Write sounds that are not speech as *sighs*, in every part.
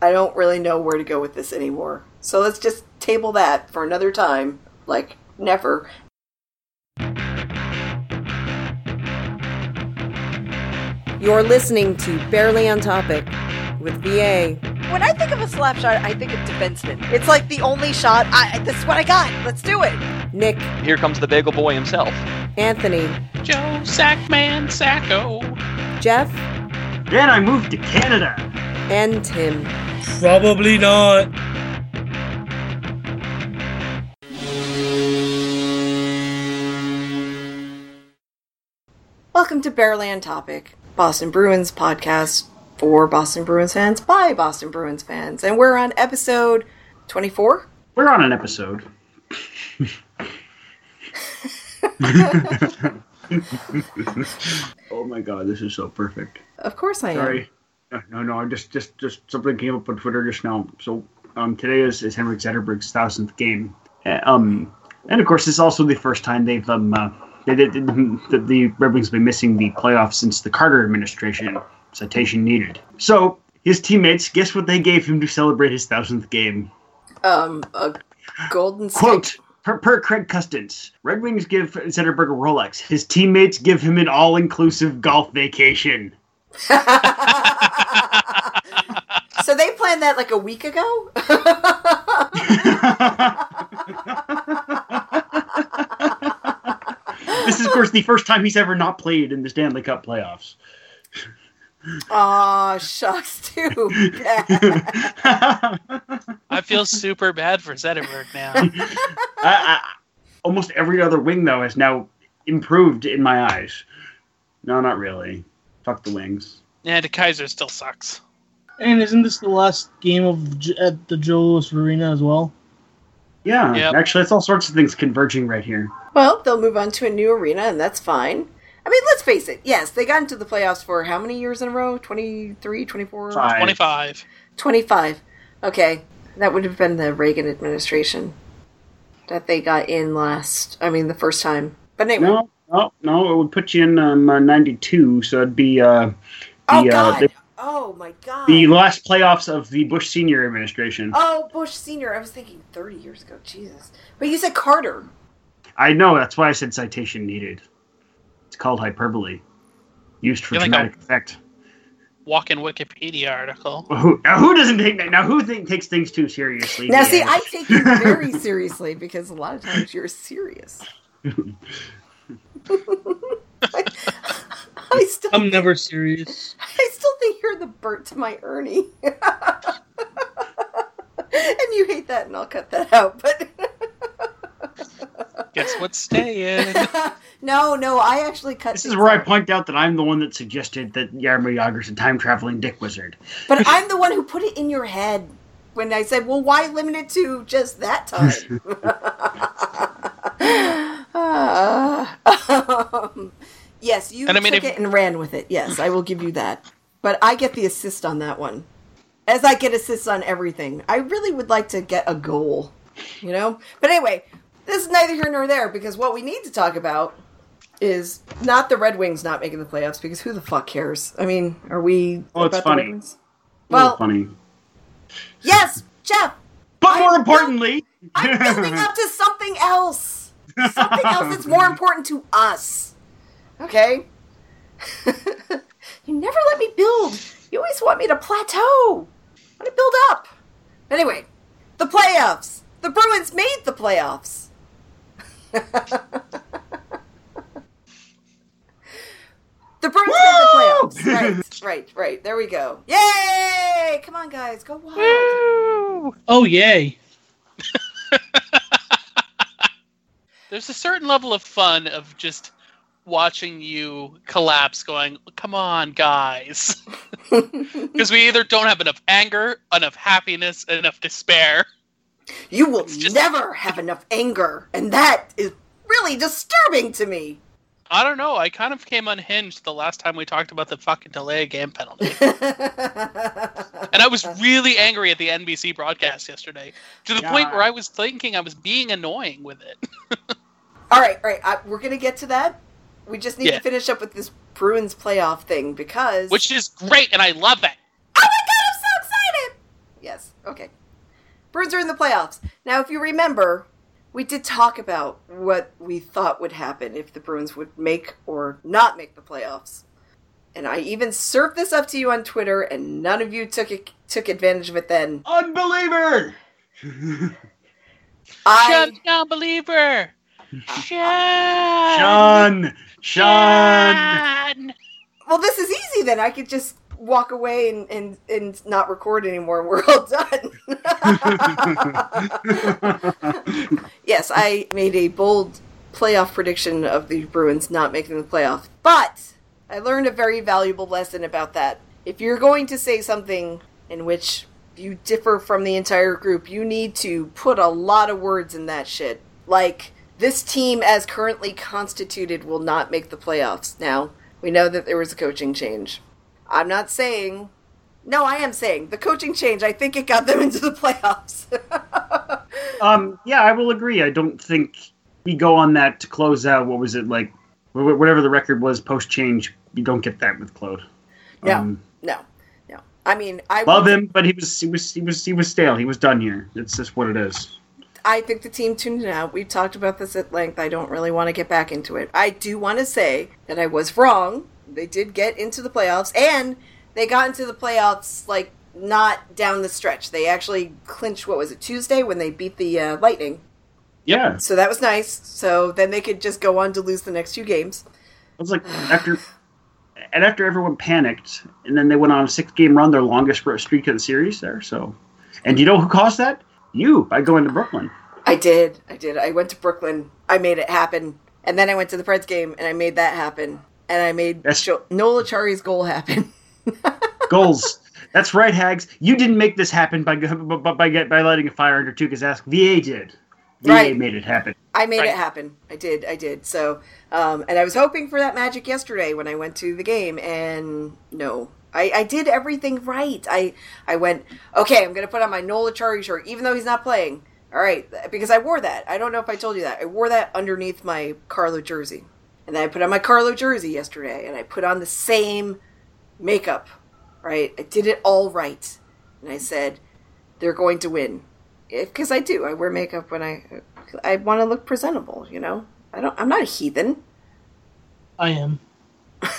I don't really know where to go with this anymore. So let's just table that for another time. Like, never. You're listening to Barely on Topic with VA. When I think of a slap shot, I think of defenseman. It's like the only shot. I, this is what I got. Let's do it. Nick, Here comes the bagel boy himself. Anthony, Joe Sackman Sacco. Jeff, Then I moved to Canada. And Tim. Probably not. Welcome to Barely on Topic, Boston Bruins podcast for Boston Bruins fans by Boston Bruins fans. And we're on episode 24. We're on an episode. *laughs* *laughs* oh my god, this is so perfect. Of course I am. Sorry. No, no, no, I just, just, just something came up on Twitter just now. So, um, today is, is Henrik Zetterberg's thousandth game. Uh, um, and of course, it's also the first time they've um, uh, they, they, they, the, the Red Wings have been missing the playoffs since the Carter administration. Citation needed. So his teammates, guess what they gave him to celebrate his thousandth game? Um, a golden. Quote per, per Craig Custance, Red Wings give Zetterberg a Rolex. His teammates give him an all-inclusive golf vacation. *laughs* so they planned that like a week ago? *laughs* this is, of course, the first time he's ever not played in the Stanley Cup playoffs. Aw, shucks, too. *laughs* I feel super bad for Zetterberg now. *laughs* I, I, almost every other wing, though, has now improved in my eyes. No, not really. Fuck the wings. Yeah, the Kaiser still sucks. And isn't this the last game of J- at the Joe Louis Arena as well? Yeah, Yep. actually, it's all sorts of things converging right here. Well, they'll move on to a new arena, and that's fine. I mean, let's face it. Yes, they got into the playoffs for how many years in a row? 23, 24? Five. 25. 25. Okay. That would have been the Reagan administration that they got in last. I mean, the first time. But anyway. No, no, no. It would put you in um, uh, '92, so it'd be uh, the, oh, uh, God. The, oh, my God. the last playoffs of the Bush Senior administration. oh, Bush Sr. I was thinking 30 years ago. Jesus. But you said Carter. I know. That's why I said citation needed. It's called hyperbole, used for You're like dramatic a- effect. Walk-in Wikipedia article. Who, now, who doesn't take that? Now, who think, takes things too seriously? Now, Yeah. see, I *laughs* take you very seriously because a lot of times you're serious. *laughs* *laughs* I, I still I'm never serious. I still think you're the Bert to my Ernie. *laughs* and you hate that, and I'll cut that out. But *laughs* Guess what's staying? *laughs* no, no, I actually cut. This is things where I point out that I'm the one that suggested that Yarmo Jagr's a time traveling dick wizard. But I'm the one who put it in your head when I said, "Well, why limit it to just that time?" um, yes, you And I mean, took if- it and ran with it. Yes, I will give you that. But I get the assist on that one, as I get assists on everything. I really would like to get a goal, you know. But anyway, this is neither here nor there because what we need to talk about is not the Red Wings not making the playoffs because who the fuck cares? I mean, are we? Oh, it's about the Red funny. Wings? A little Well, funny. yes, Jeff. But I'm more buil- importantly, I'm building up to something else. *laughs* Something else that's more important to us. Okay? *laughs* you never let me build. You always want me to plateau. I want to build up. Anyway, the playoffs. The Bruins made the playoffs. *laughs* the Bruins made the playoffs. Right, right, right. There we go. Yay! Come on, guys. Go wild. Woo! Oh yay! *laughs* There's a certain level of fun of just watching you collapse, going, "Come on, guys," *laughs* because we either don't have enough anger, enough happiness, enough despair. You will just- never have enough anger, and that is really disturbing to me. I don't know. I kind of came unhinged the last time we talked about the fucking delay game penalty. *laughs* And I was really angry at the NBC broadcast yesterday to the point where I was thinking I was being annoying with it. *laughs* all right, all right. I, we're gonna get to that. We just need Yeah. to finish up with this Bruins playoff thing because Which is great, and I love it. oh my god, I'm so excited! Yes, okay. Bruins are in the playoffs. Now, if you remember, we did talk about what we thought would happen if the Bruins would make or not make the playoffs. And I even served this up to you on Twitter, and none of you took it, took advantage of it then. Unbeliever! I Shut down, believer. *laughs* Shut. Sean! Sean! Well, this is easy then. I could just walk away and, and, and not record anymore, and *laughs* we're all done. *laughs* yes, I made a bold playoff prediction of the Bruins not making the playoff, but I learned a very valuable lesson about that. If you're going to say something in which you differ from the entire group, you need to put a lot of words in that shit. Like, this team, as currently constituted, will not make the playoffs. Now, we know that there was a coaching change. I'm not saying. No, I am saying the coaching change. I think it got them *laughs* into the playoffs. *laughs* Um, yeah, I will agree. I don't think we go on that to close out. What was it like? Whatever the record was post change, you don't get that with Claude. no, Um, no, no. I mean, I love him, but he was he was he was he was stale. He was done here. It's just what it is. I think the team tuned it out. We've talked about this at length. I don't really want to get back into it. I do want to say that I was wrong. They did get into the playoffs, and they got into the playoffs like not down the stretch. They actually clinched. What was it Tuesday when they beat the uh, Lightning? Yeah, So that was nice. So then they could just go on to lose the next two games. it was like after and after everyone panicked, and then they went on a six game run, their longest streak of the series there. So, and you know who caused that? You by going to Brooklyn. I did. I did. I went to Brooklyn. I made it happen. And then I went to the Preds game and I made that happen. And I made That's- jo- Noel Acciari's goal happen. *laughs* Goals. That's right, Hags. You didn't make this happen by by by, by lighting a fire under Tuukka's ass. VA did. VA Right. made it happen. I made Right. it happen. I did. I did. So, um, and I was hoping for that magic yesterday when I went to the game, and no, I, I did everything right. I I went okay. I'm gonna put on my Noel Acciari shirt, even though he's not playing. All right, because I wore that. I don't know if I told you that. I wore that underneath my Carlo jersey, and then I put on my Carlo jersey yesterday, and I put on the same makeup. Right, I did it all right, and I said they're going to win because I do. I wear makeup when I I want to look presentable. You know, I don't. I'm not a heathen. I am. *laughs*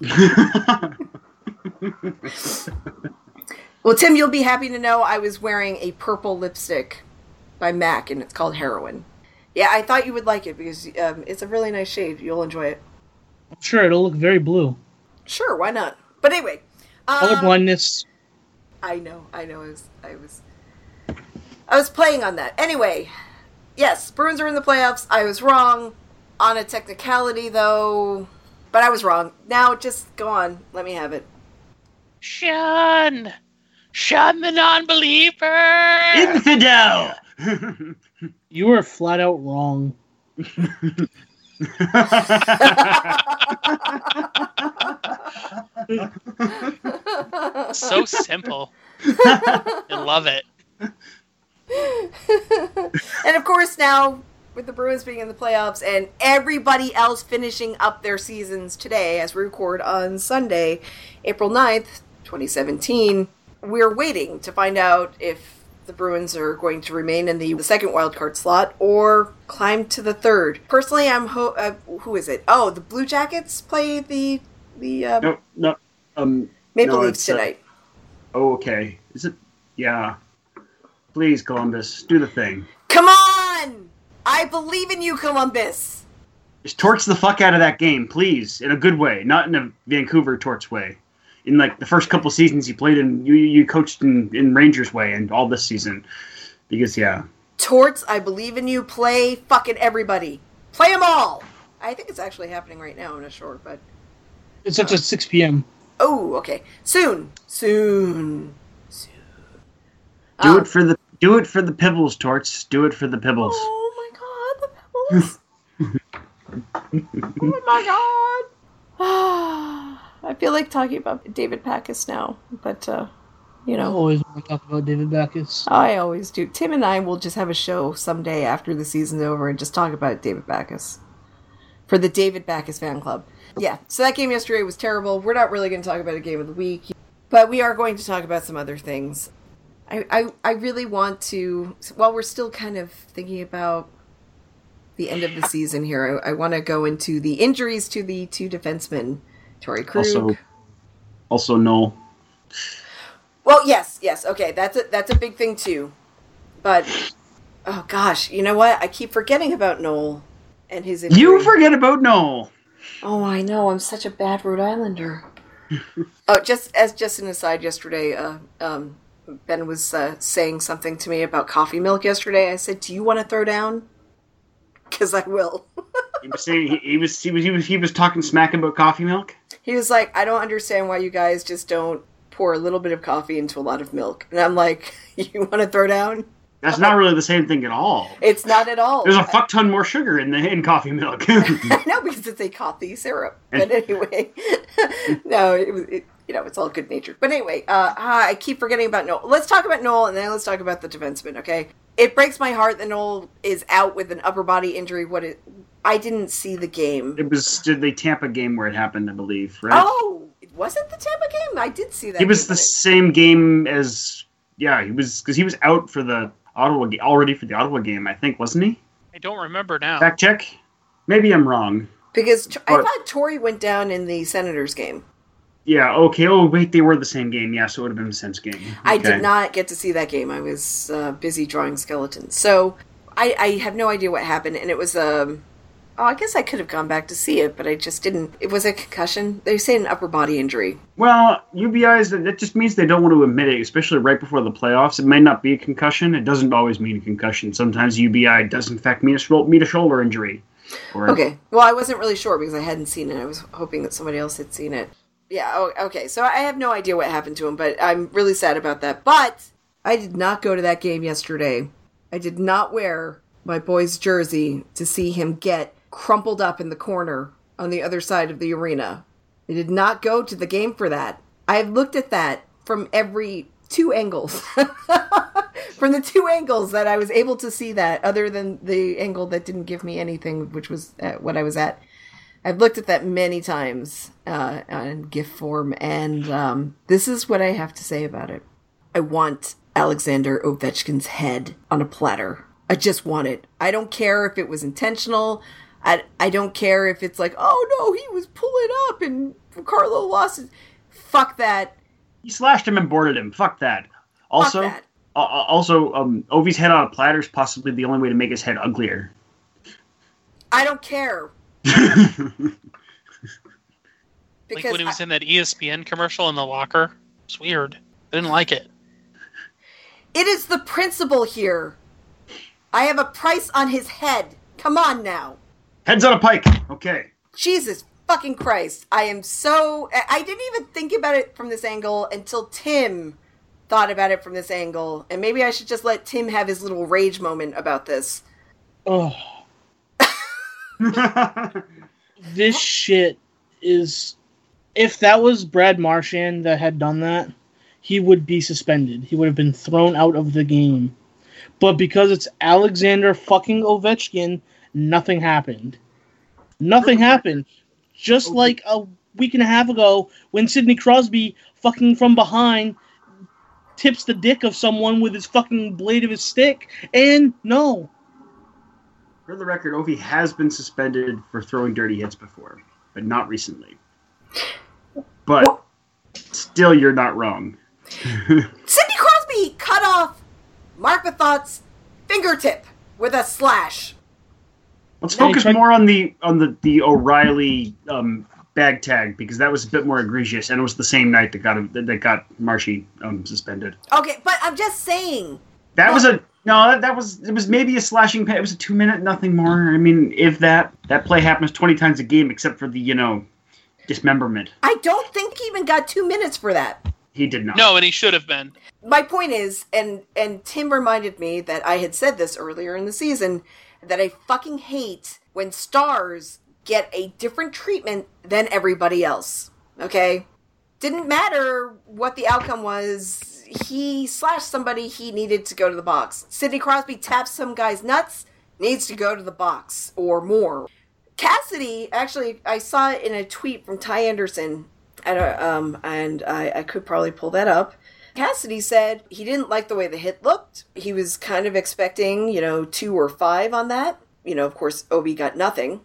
*laughs* Well, Tim, you'll be happy to know I was wearing a purple lipstick by MAC, and it's called Heroine. Yeah, I thought you would like it because um, it's a really nice shade. You'll enjoy it. I'm sure it'll look very blue. Sure, why not? But anyway, Color um, blindness. I know, I know. I was, I was, I was playing on that. Anyway, yes, Bruins are in the playoffs. I was wrong on a technicality, though, but I was wrong. Now, just go on. Let me have it. Shun. Shun the non-believer. Infidel. *laughs* You were flat out wrong. *laughs* so simple. I love it. *laughs* and of course, now with the Bruins being in the playoffs and everybody else finishing up their seasons today, as we record on Sunday, April 9th, 2017, we're waiting to find out if the Bruins are going to remain in the, second wildcard slot or climb to the third. Personally, I'm ho- uh, who is it? Oh, the Blue Jackets play the the uh, no, no. Um. Maple no, Leafs uh, tonight. Oh, okay. Is it? Yeah. Please, Columbus, do the thing. Come on! I believe in you, Columbus. Just torch the fuck out of that game, please, in a good way, not in a Vancouver torch way. In like the first couple seasons you played in, you you coached in, in Rangers way, and all this season, because yeah, Torts, I believe in you. Play fucking everybody. Play them all. I think it's actually happening right now. I'm not sure, but It's at 6 p.m. oh, okay. Soon, soon, soon. do Um, it for the do it for the Pibbles, Torts. Do it for the Pibbles. Oh my god, the pebbles. *laughs* oh my god. *sighs* *sighs* *sighs* I feel like talking about David Backes now, but uh, you I know. always want to talk about David Backes. I always do. Tim and I will just have a show someday after the season's over and just talk about David Backes for the David Backes fan club. Yeah, so that game yesterday was terrible. We're not really going to talk about a game of the week, but we are going to talk about some other things. I, I, I really want to, while we're still kind of thinking about the end of the season here, I, I want to go into the injuries to the two defensemen, Torey Krug. Also, also no. Well, yes, yes, okay, that's a that's a big thing too. But oh gosh, you know what? I keep forgetting about Noel and his injury. You forget about Noel. Oh, I know. I'm such a bad Rhode Islander. *laughs* oh, just as just an aside, yesterday, uh, um, Ben was uh, saying something to me about coffee milk yesterday. I said, "Do you want to throw down?" Because I will. *laughs* He was saying he, he was he was he was he was talking smack about coffee milk. he was like, "I don't understand why you guys just don't pour a little bit of coffee into a lot of milk." And I'm like, *laughs* "You want to throw down?" That's not really the same thing at all. It's not at all. There's a fuck ton more sugar in the in coffee milk. *laughs* no, because it's a coffee syrup. But anyway, no, it was. It, you know, it's all good natured. But anyway, uh, ah, I keep forgetting about Noel. Let's talk about Noel, and then let's talk about the defenseman. Okay, it breaks my heart that Noel is out with an upper body injury. What it? I didn't see the game. it was did the Tampa game where it happened, I believe. Right? Oh, it was it the Tampa game? I did see that. he was game, the it- same game as yeah. He was because he was out for the Ottawa ga- already for the Ottawa game. I think wasn't he? I don't remember now. Fact check. Maybe I'm wrong. because T- I but- thought Torey went down in the Senators game. Yeah. Okay. Oh wait, they were the same game. Yeah, so it would have been the Sens game. I did not get to see that game. I was uh, busy drawing skeletons, so I, I have no idea what happened. And it was um, oh, I guess I could have gone back to see it, but I just didn't. It was a concussion. They say an upper body injury. Well, UBIs, that that just means they don't want to admit it, especially right before the playoffs. It may not be a concussion. It doesn't always mean a concussion. Sometimes UBI does, in fact, mean a, mean a shoulder injury. Or, Okay, well, I wasn't really sure because I hadn't seen it. I was hoping that somebody else had seen it. Yeah. Oh, okay. So I have no idea what happened to him, but I'm really sad about that. But I did not go to that game yesterday. I did not wear my boy's jersey to see him get crumpled up in the corner on the other side of the arena. I did not go to the game for that. I have looked at that from every two angles. *laughs* from the two angles that I was able to see that, other than the angle that didn't give me anything, which was what I was at. I've looked at that many times uh, on GIF form, and um, this is what I have to say about it. I want Alexander Ovechkin's head on a platter. I just want it. I don't care if it was intentional. I, I don't care if it's like, oh no, he was pulling up and Carlo lost it. Fuck that. He slashed him and boarded him. Fuck that. Also, Fuck that. uh, uh, also, um, Ovi's head on a platter is possibly the only way to make his head uglier. I don't care. Like when he was I- in that ESPN commercial in the locker. It's weird. I didn't like it. it is the principal here. I have a price on his head. Come on now. Heads on a pike. Okay. Jesus fucking Christ. I am so. I I didn't even think about it from this angle until Tim thought about it from this angle. And maybe I should just let Tim have his little rage moment about this. Oh, *laughs* this shit is. If that was Brad Marchand that had done that, he would be suspended. He would have been thrown out of the game. But because it's Alexander fucking Ovechkin, nothing happened. Nothing happened. Just oh, like a week and a half ago when Sidney Crosby fucking from behind tips the dick of someone with his fucking blade of his stick. And no, For the record, Ovi has been suspended for throwing dirty hits before, but not recently. But still, you're not wrong. *laughs* Sidney Crosby cut off Marc Methot's fingertip with a slash. Let's focus tried- more on the on the the O'Reilly um, bag tag because that was a bit more egregious, and it was the same night that got him, that that got Marshy um, suspended. Okay, but I'm just saying. That was a no. That, that was it was maybe a slashing. pa- It was a two minute, nothing more. I mean, if that that play happens twenty times a game, except for the you know dismemberment, I don't think he even got two minutes for that. he did not. No, and he should have been. my point is, and and Tim reminded me that I had said this earlier in the season that I fucking hate when stars get a different treatment than everybody else. Okay, didn't matter what the outcome was. He slashed somebody. He needed to go to the box. Sidney Crosby taps some guy's nuts. Needs to go to the box or more. Cassidy, actually, I saw it in a tweet from Ty Anderson, at a, um, and I, I could probably pull that up. Cassidy said he didn't like the way the hit looked. He was kind of expecting, you know, two or five on that. You know, of course, Ovi got nothing.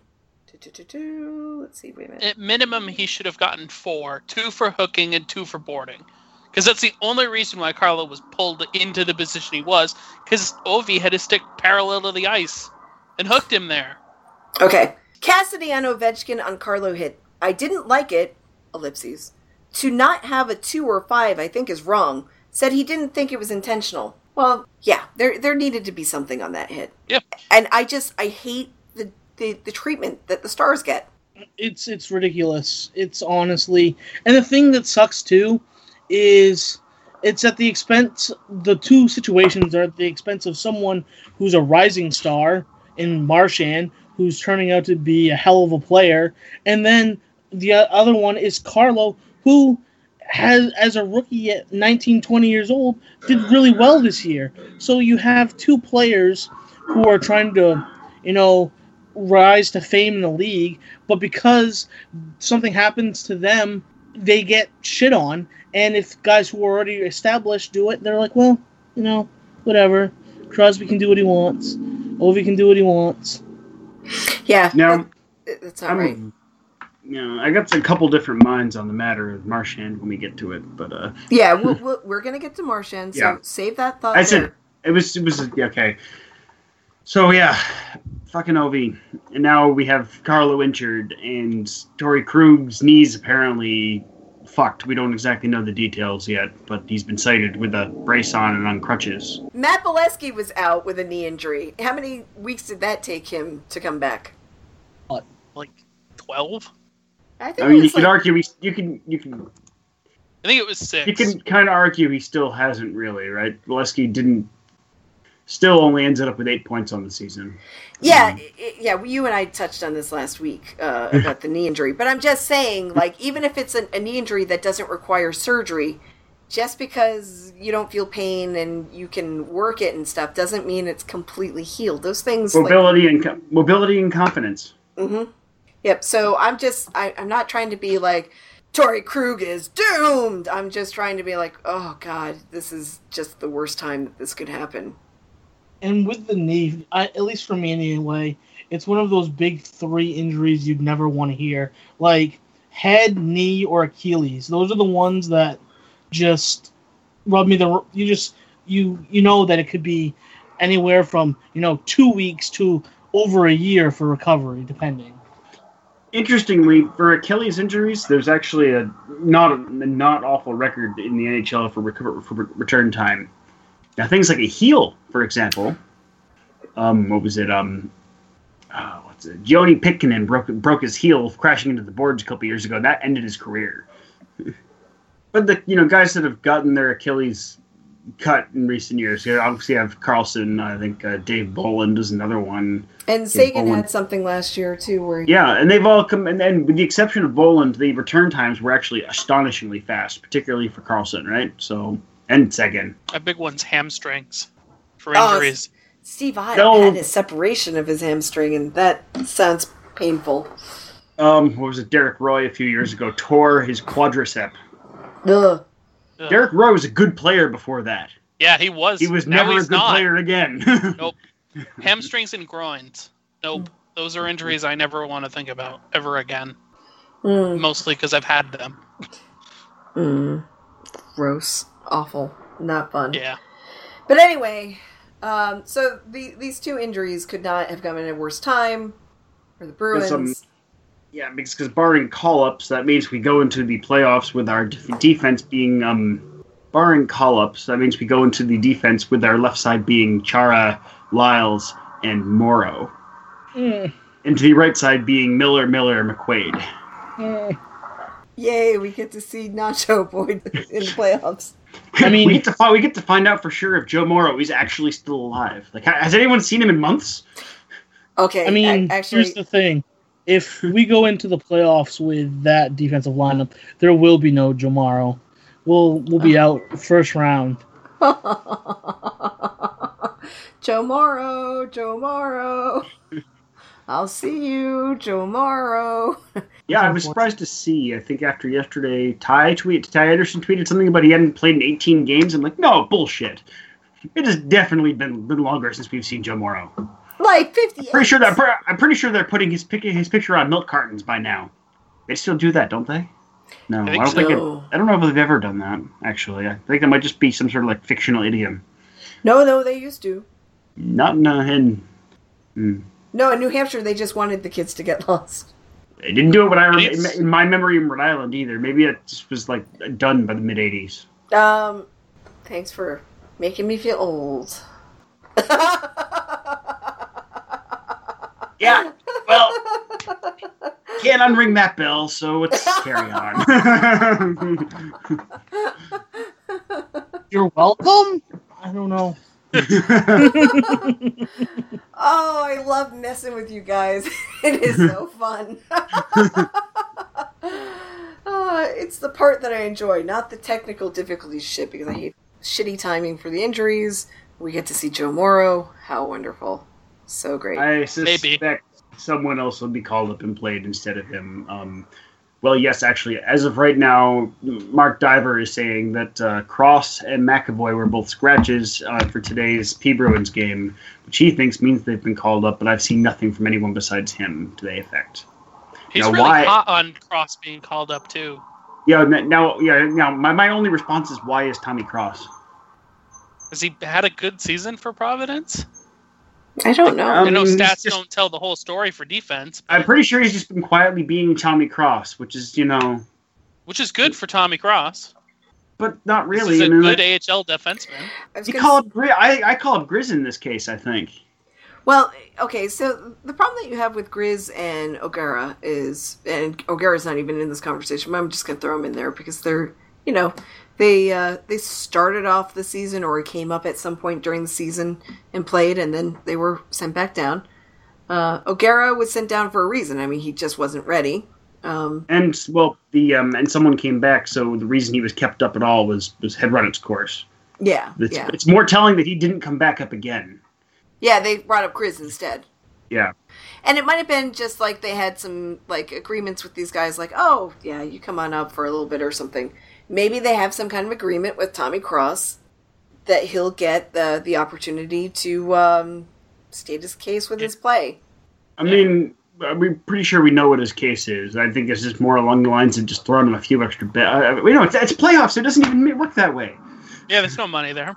Let's see, wait a minute. At minimum, he should have gotten four: two for hooking and two for boarding. Because that's the only reason why Carlo was pulled into the position he was. Because Ovi had his stick parallel to the ice and hooked him there. Okay. Cassidy on Ovechkin on Carlo hit. I didn't like it, ellipses. To not have a two or five, I think, is wrong. Said he didn't think it was intentional. Well, yeah, there there needed to be something on that hit. Yep. And I just I hate the the, the treatment that the stars get. it's it's ridiculous. It's honestly, and the thing that sucks too is it's at the expense. The two situations are at the expense of someone who's a rising star in Marchand, who's turning out to be a hell of a player, and then the other one is Carlo, who has as a rookie at 19 20 years old did really well this year so you have two players who are trying to you know rise to fame in the league but because something happens to them, they get shit on. And if guys who are already established do it, they're like, well, you know, whatever. Crosby can do what he wants. Ovi can do what he wants. Yeah. Now, that- that's not I'm, right. you know, I got a couple different minds on the matter of Marchand when we get to it, but uh, Yeah, we'll, we'll, we're gonna get to Martian, so Yeah. save that thought. I said there. it was it was yeah, okay. So yeah, fucking Ovi, and now we have Carlo injured, and Torey Krug's knees apparently fucked. We don't exactly know the details yet, but he's been cited with a brace on and on crutches. Matt Beleskey was out with a knee injury. How many weeks did that take him to come back? Like twelve? I think I mean, you was could argue he, you can you can I think it was six. you can kind of argue he still hasn't really, right? Beleskey didn't. Still only ended up with eight points on the season. Yeah, i- yeah. You and I touched on this last week uh, *laughs* about the knee injury, but I'm just saying, like, even if it's an, a knee injury that doesn't require surgery, just because you don't feel pain and you can work it and stuff doesn't mean it's completely healed. Those things, like, Mobility and co- mobility and confidence. Mm-hmm. Yep. So I'm just I, I'm not trying to be like Torey Krug is doomed. I'm just trying to be like, oh god, this is just the worst time that this could happen. And with the knee, I, at least for me anyway, it's one of those big three injuries you'd never want to hear. Like head, knee, or Achilles. Those are the ones that just rub me the. You just you you know that it could be anywhere from you know two weeks to over a year for recovery, depending. Interestingly, for Achilles injuries, there's actually a not a not awful record in the NHL for recover for return time. Now, things like a heel, for example. Um, what was it? Um, uh, what's it? Joni Pitkanen broke broke his heel crashing into the boards a couple years ago. That ended his career. *laughs* but the you know guys that have gotten their Achilles cut in recent years, you obviously have Karlsson. I think uh, Dave Bolland is another one. And Seguin had something last year too, where he, Yeah, and they've all come, and then with the exception of Bolland, the return times were actually astonishingly fast, particularly for Karlsson, right? So, and second. A big one's hamstrings for Oh, injuries. Steve I No. had a separation of his hamstring, and that sounds painful. Um, what was it? Derek Roy a few years ago tore his quadricep. Ugh. Ugh. Derek Roy was a good player before that. yeah, he was. He was Now never a good not. player again. *laughs* Nope. Hamstrings and groins. Nope. Those are injuries I never want to think about ever again. Mm, Mostly because I've had them. mm. Gross. Awful. Not fun. Yeah. But anyway, um, so the, these two injuries could not have come at a worse time for the Bruins. um, yeah, because cause barring call ups, that means we go into the playoffs with our def- defense being um, barring call ups. That means we go into the defense with our left side being Chara, Liles, and Morrow. Mm, and to the right side being Miller, Miller, McQuaid. mm. Yay, we get to see Nacho Boy *laughs* in the playoffs. I mean- we get to find, we get to find out for sure if Joe Morrow is actually still alive. Like, has anyone seen him in months? Okay, I mean, a- actually, here's the thing: if we go into the playoffs with that defensive lineup, there will be no Jamaro. We'll we'll be out first round. *laughs* Joe Morrow, Joe Morrow. *laughs* I'll see you, Joe Morrow. Yeah, I was surprised to see. I think after yesterday, Ty tweet Ty Anderson tweeted something about he hadn't played in 18 games. I'm like, no bullshit. It has definitely been been longer since we've seen Joe Morrow. Like 50. Pretty sure that I'm pretty sure they're putting his pic, his picture on milk cartons by now. They still do that, don't they? No, I, think don't think it. I don't know if they've ever done that. Actually, I think that might just be some sort of like fictional idiom. No, no, they used to. Not in, uh, in mm. No, in New Hampshire, they just wanted the kids to get *laughs* lost. They didn't do it when I rem- in my memory in Rhode Island either. Maybe it just was like done by the mid '80s. Um, thanks for making me feel old. Yeah. Well, *laughs* can't unring that bell, so let's carry on. *laughs* You're welcome. I don't know. *laughs* Oh, I love messing with you guys. *laughs* it is so *laughs* fun. uh, it's the part that I enjoy, not the technical difficulties shit, because I hate shitty timing for the injuries. We get to see Joe Morrow. How wonderful. So great. I suspect Maybe. someone else will be called up and played instead of him. Um, well, yes, actually, as of right now, Mark Divver is saying that uh, Cross and McAvoy were both scratches uh, for today's P Bruins game, which he thinks means they've been called up, but I've seen nothing from anyone besides him to that effect. He's Now, really why- hot on Cross being called up too. Yeah, now, yeah, now, my, my only response is why is Tommy Cross? Has he had a good season for Providence? I don't know. Um, I know stats just- don't tell the whole story for defense, I'm pretty sure he's just been quietly beating Tommy Cross, which is, you know, which is good for Tommy Cross. but not really. is a I mean, good like, AHL defenseman. I was you gonna call s- I, I call it Grizz in this case, I think. Well, okay, so the problem that you have with Grizz and O'Gara is, and O'Gara's not even in this conversation, but I'm just gonna throw them in there because they're, you know, they uh, they started off the season or came up at some point during the season and played, and then they were sent back down. Uh, O'Gara was sent down for a reason. I mean, he just wasn't ready. Um, And well, the um, and someone came back, so the reason he was kept up at all was was had run its course. yeah, It's, yeah, it's more telling that he didn't come back up again. yeah. They brought up Grizz instead. Yeah, And it might have been just like they had some like agreements with these guys, like, oh yeah, you come on up for a little bit or something. Maybe they have some kind of agreement with Tommy Cross that he'll get the the opportunity to um, state his case with his play. I mean, uh, we're pretty sure we know what his case is. I think it's just more along the lines of just throwing him a few extra bit. Uh, we know it's, it's playoffs. It doesn't even work that way. Yeah, there's no money there.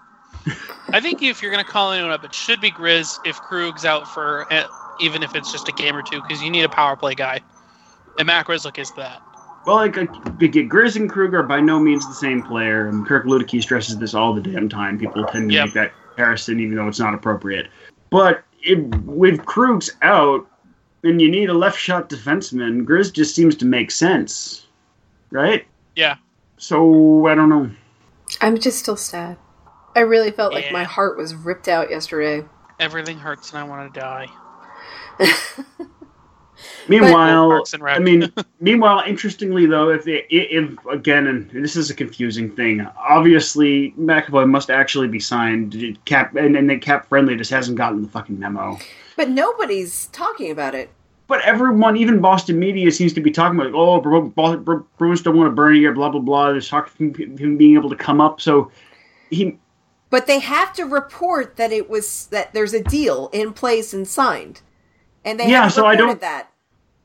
I think if you're going to call anyone up, it should be Grizz if Krug's out for uh, even if it's just a game or two, because you need a power play guy. And Matt Grzelcyk is that. Well, like, Grizz and Kruger are by no means the same player, and Kirk Luedeke stresses this all the damn time. People tend to Yep. make that comparison, even though it's not appropriate. But if, with Krug's out, and you need a left shot defenseman, Grizz just seems to make sense, right? Yeah. So I don't know. I'm just still sad. I really felt like my heart was ripped out yesterday. Everything hurts and I want to die. *laughs* Meanwhile, Parks. I mean, *laughs* meanwhile, interestingly though, if they, if again, and this is a confusing thing, obviously McAvoy must actually be signed. Cap and, and then Cap Friendly just hasn't gotten the fucking memo. But nobody's talking about it. But everyone, even Boston media, seems to be talking about, oh, Bru- Bru- Bru- Bruins don't want to burn here, blah blah blah. There's talk of him, him being able to come up, so he. But they have to report that it was that there's a deal in place and signed, and they Yeah, haven't so I don't- that.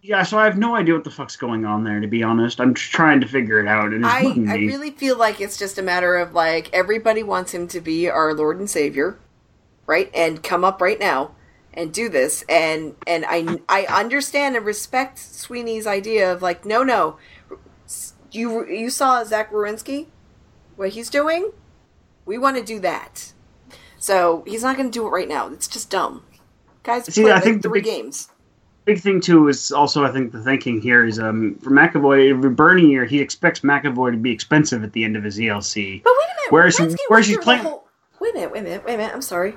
Yeah, so I have no idea what the fuck's going on there. To be honest, I'm just trying to figure it out, and it's I, I really feel like it's just a matter of like everybody wants him to be our Lord and Savior, right? And come up right now and do this. And and I I understand and respect Sweeney's idea of like no no, you you saw Zach Werenski, what he's doing. We want to do that. So he's not going to do it right now. It's just dumb. Guys, See, played I like think the three big- games. Big thing too is also I think the thinking here is um for McAvoy for Bernie year he expects McAvoy to be expensive at the end of his ELC. But wait a minute. Whereas- Werenski whereas went he's through the playing- whole- Wait a minute. Wait a minute. Wait a minute. I'm sorry.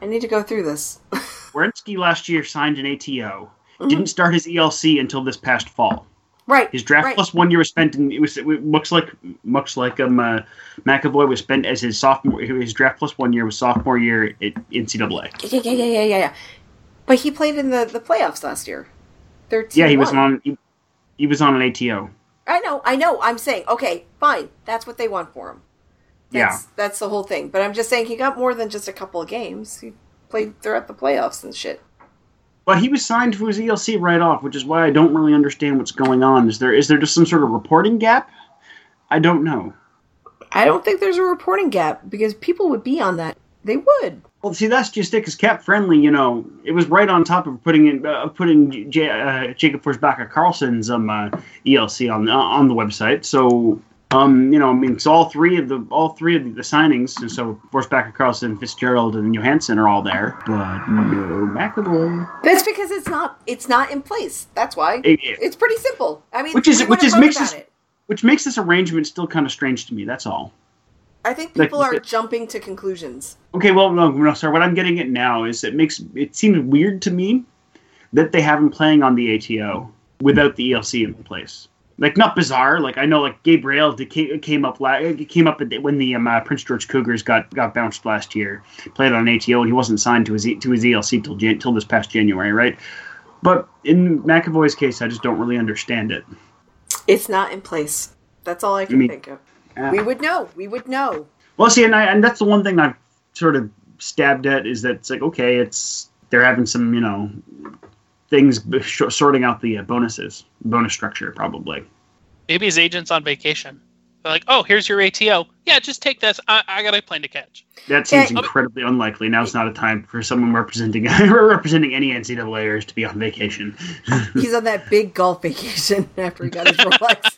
I need to go through this. *laughs* Werenski last year signed an ATO. Mhm. Didn't start his ELC until this past fall. right. His draft right. plus one year was spent in it was it looks like looks like um uh, McAvoy was spent as his sophomore his draft plus one year was sophomore year at NCAA. Yeah, yeah, yeah, yeah, yeah, yeah. But he played in the, the playoffs last year. They're Yeah, he was on. He, He was on an ATO. I know, I know. I'm saying, okay, fine. That's what they want for him. That's, Yeah. That's the whole thing. But I'm just saying he got more than just a couple of games. He played throughout the playoffs and shit. But he was signed to his ELC right off, which is why I don't really understand what's going on. Is there is there just some sort of reporting gap? I don't know. I don't think there's a reporting gap because people would be on that. They would. Well, see, that's just it. Because Cap Friendly, you know, it was right on top of putting in uh, putting J- uh, Jakob Forsbacka Karlsson's um uh, ELC on uh, on the website. So, um, you know, I mean, so all three of the all three of the, signings, and so Forsbacka, Karlsson, Fitzgerald, and Johansson are all there. But no McAvoy. That's because it's not. It's not in place. That's why. It- it- It's pretty simple. I mean, Which is- which is makes this- it. which makes this arrangement still kind of strange to me. That's all. I think like- people are jumping to conclusions. Okay, well, no, no, sorry. What I'm getting at now is it makes it seems weird to me that they have him playing on the ATO without the ELC in place. Like not bizarre. Like I know, like Gabrielle came up came up when the um, uh, Prince George Cougars got got bounced last year. Played on ATO and he wasn't signed to his to his ELC till till this past January, right? But in McAvoy's case, I just don't really understand it. It's not in place. That's all I can mean- think of. Uh, We would know. We would know. Well, see, and I, and that's the one thing I've sort of stabbed at is that it's like okay, it's they're having some you know things sorting out the uh, bonuses, bonus structure probably. Maybe his agent's on vacation. They're like, oh, here's your ATO. Yeah, just take this. I, I got a plane to catch. That seems Yeah. incredibly unlikely. Now's not a time for someone representing *laughs* representing any NCAAers to be on vacation. *laughs* He's on that big golf vacation *laughs* after he got his Rolex.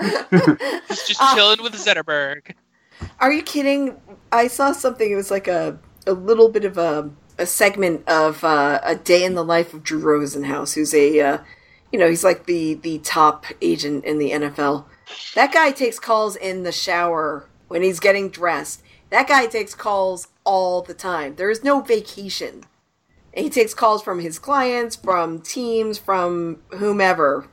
He's just *laughs* Ah. chilling with Zetterberg. Are you kidding? I saw something. It was like a a little bit of a a segment of uh, a day in the life of Drew Rosenhaus, who's a uh, you know he's like the the top agent in the NFL. That guy takes calls in the shower when he's getting dressed. That guy takes calls all the time. There is no vacation. And he takes calls from his clients, from teams, from whomever.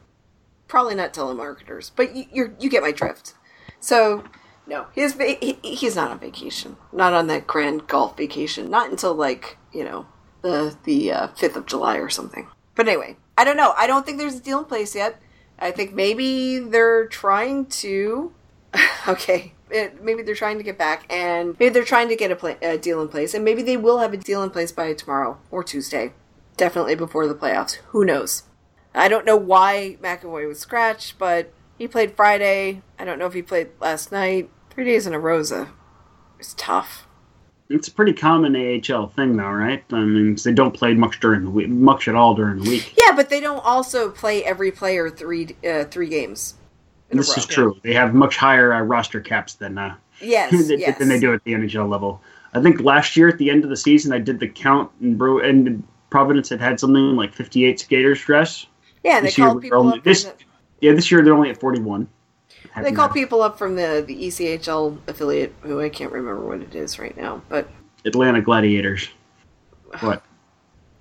Probably not telemarketers, but you, you get my drift. So, no, va- he, he's not on vacation. Not on that grand golf vacation. Not until like you know the the uh, fifth of July or something. But anyway, I don't know. I don't think there's a deal in place yet. I think maybe they're trying to. *laughs* okay, it, maybe they're trying to get back, and maybe they're trying to get a, pla a deal in place, and maybe they will have a deal in place by tomorrow or Tuesday. Definitely before the playoffs. Who knows? I don't know why McAvoy was scratched, but he played Friday. I don't know if he played last night. Three days in a row, uh, it's tough. It's a pretty common AHL thing, though, right? I mean, they don't play much during the week, much at all during the week. Yeah, but they don't also play every player three uh, three games. this is true. They have much higher uh, roster caps than uh, Yes, than, yes. *laughs* than they do at the NHL level. I think last year at the end of the season, I did the count, and and Providence had had something like 58 skaters dress. Yeah, they call people only- up. This- the, Yeah, this year they're only at 41. they call had people up from the the ECHL affiliate, who I can't remember what it is right now. But Atlanta Gladiators. *sighs* What?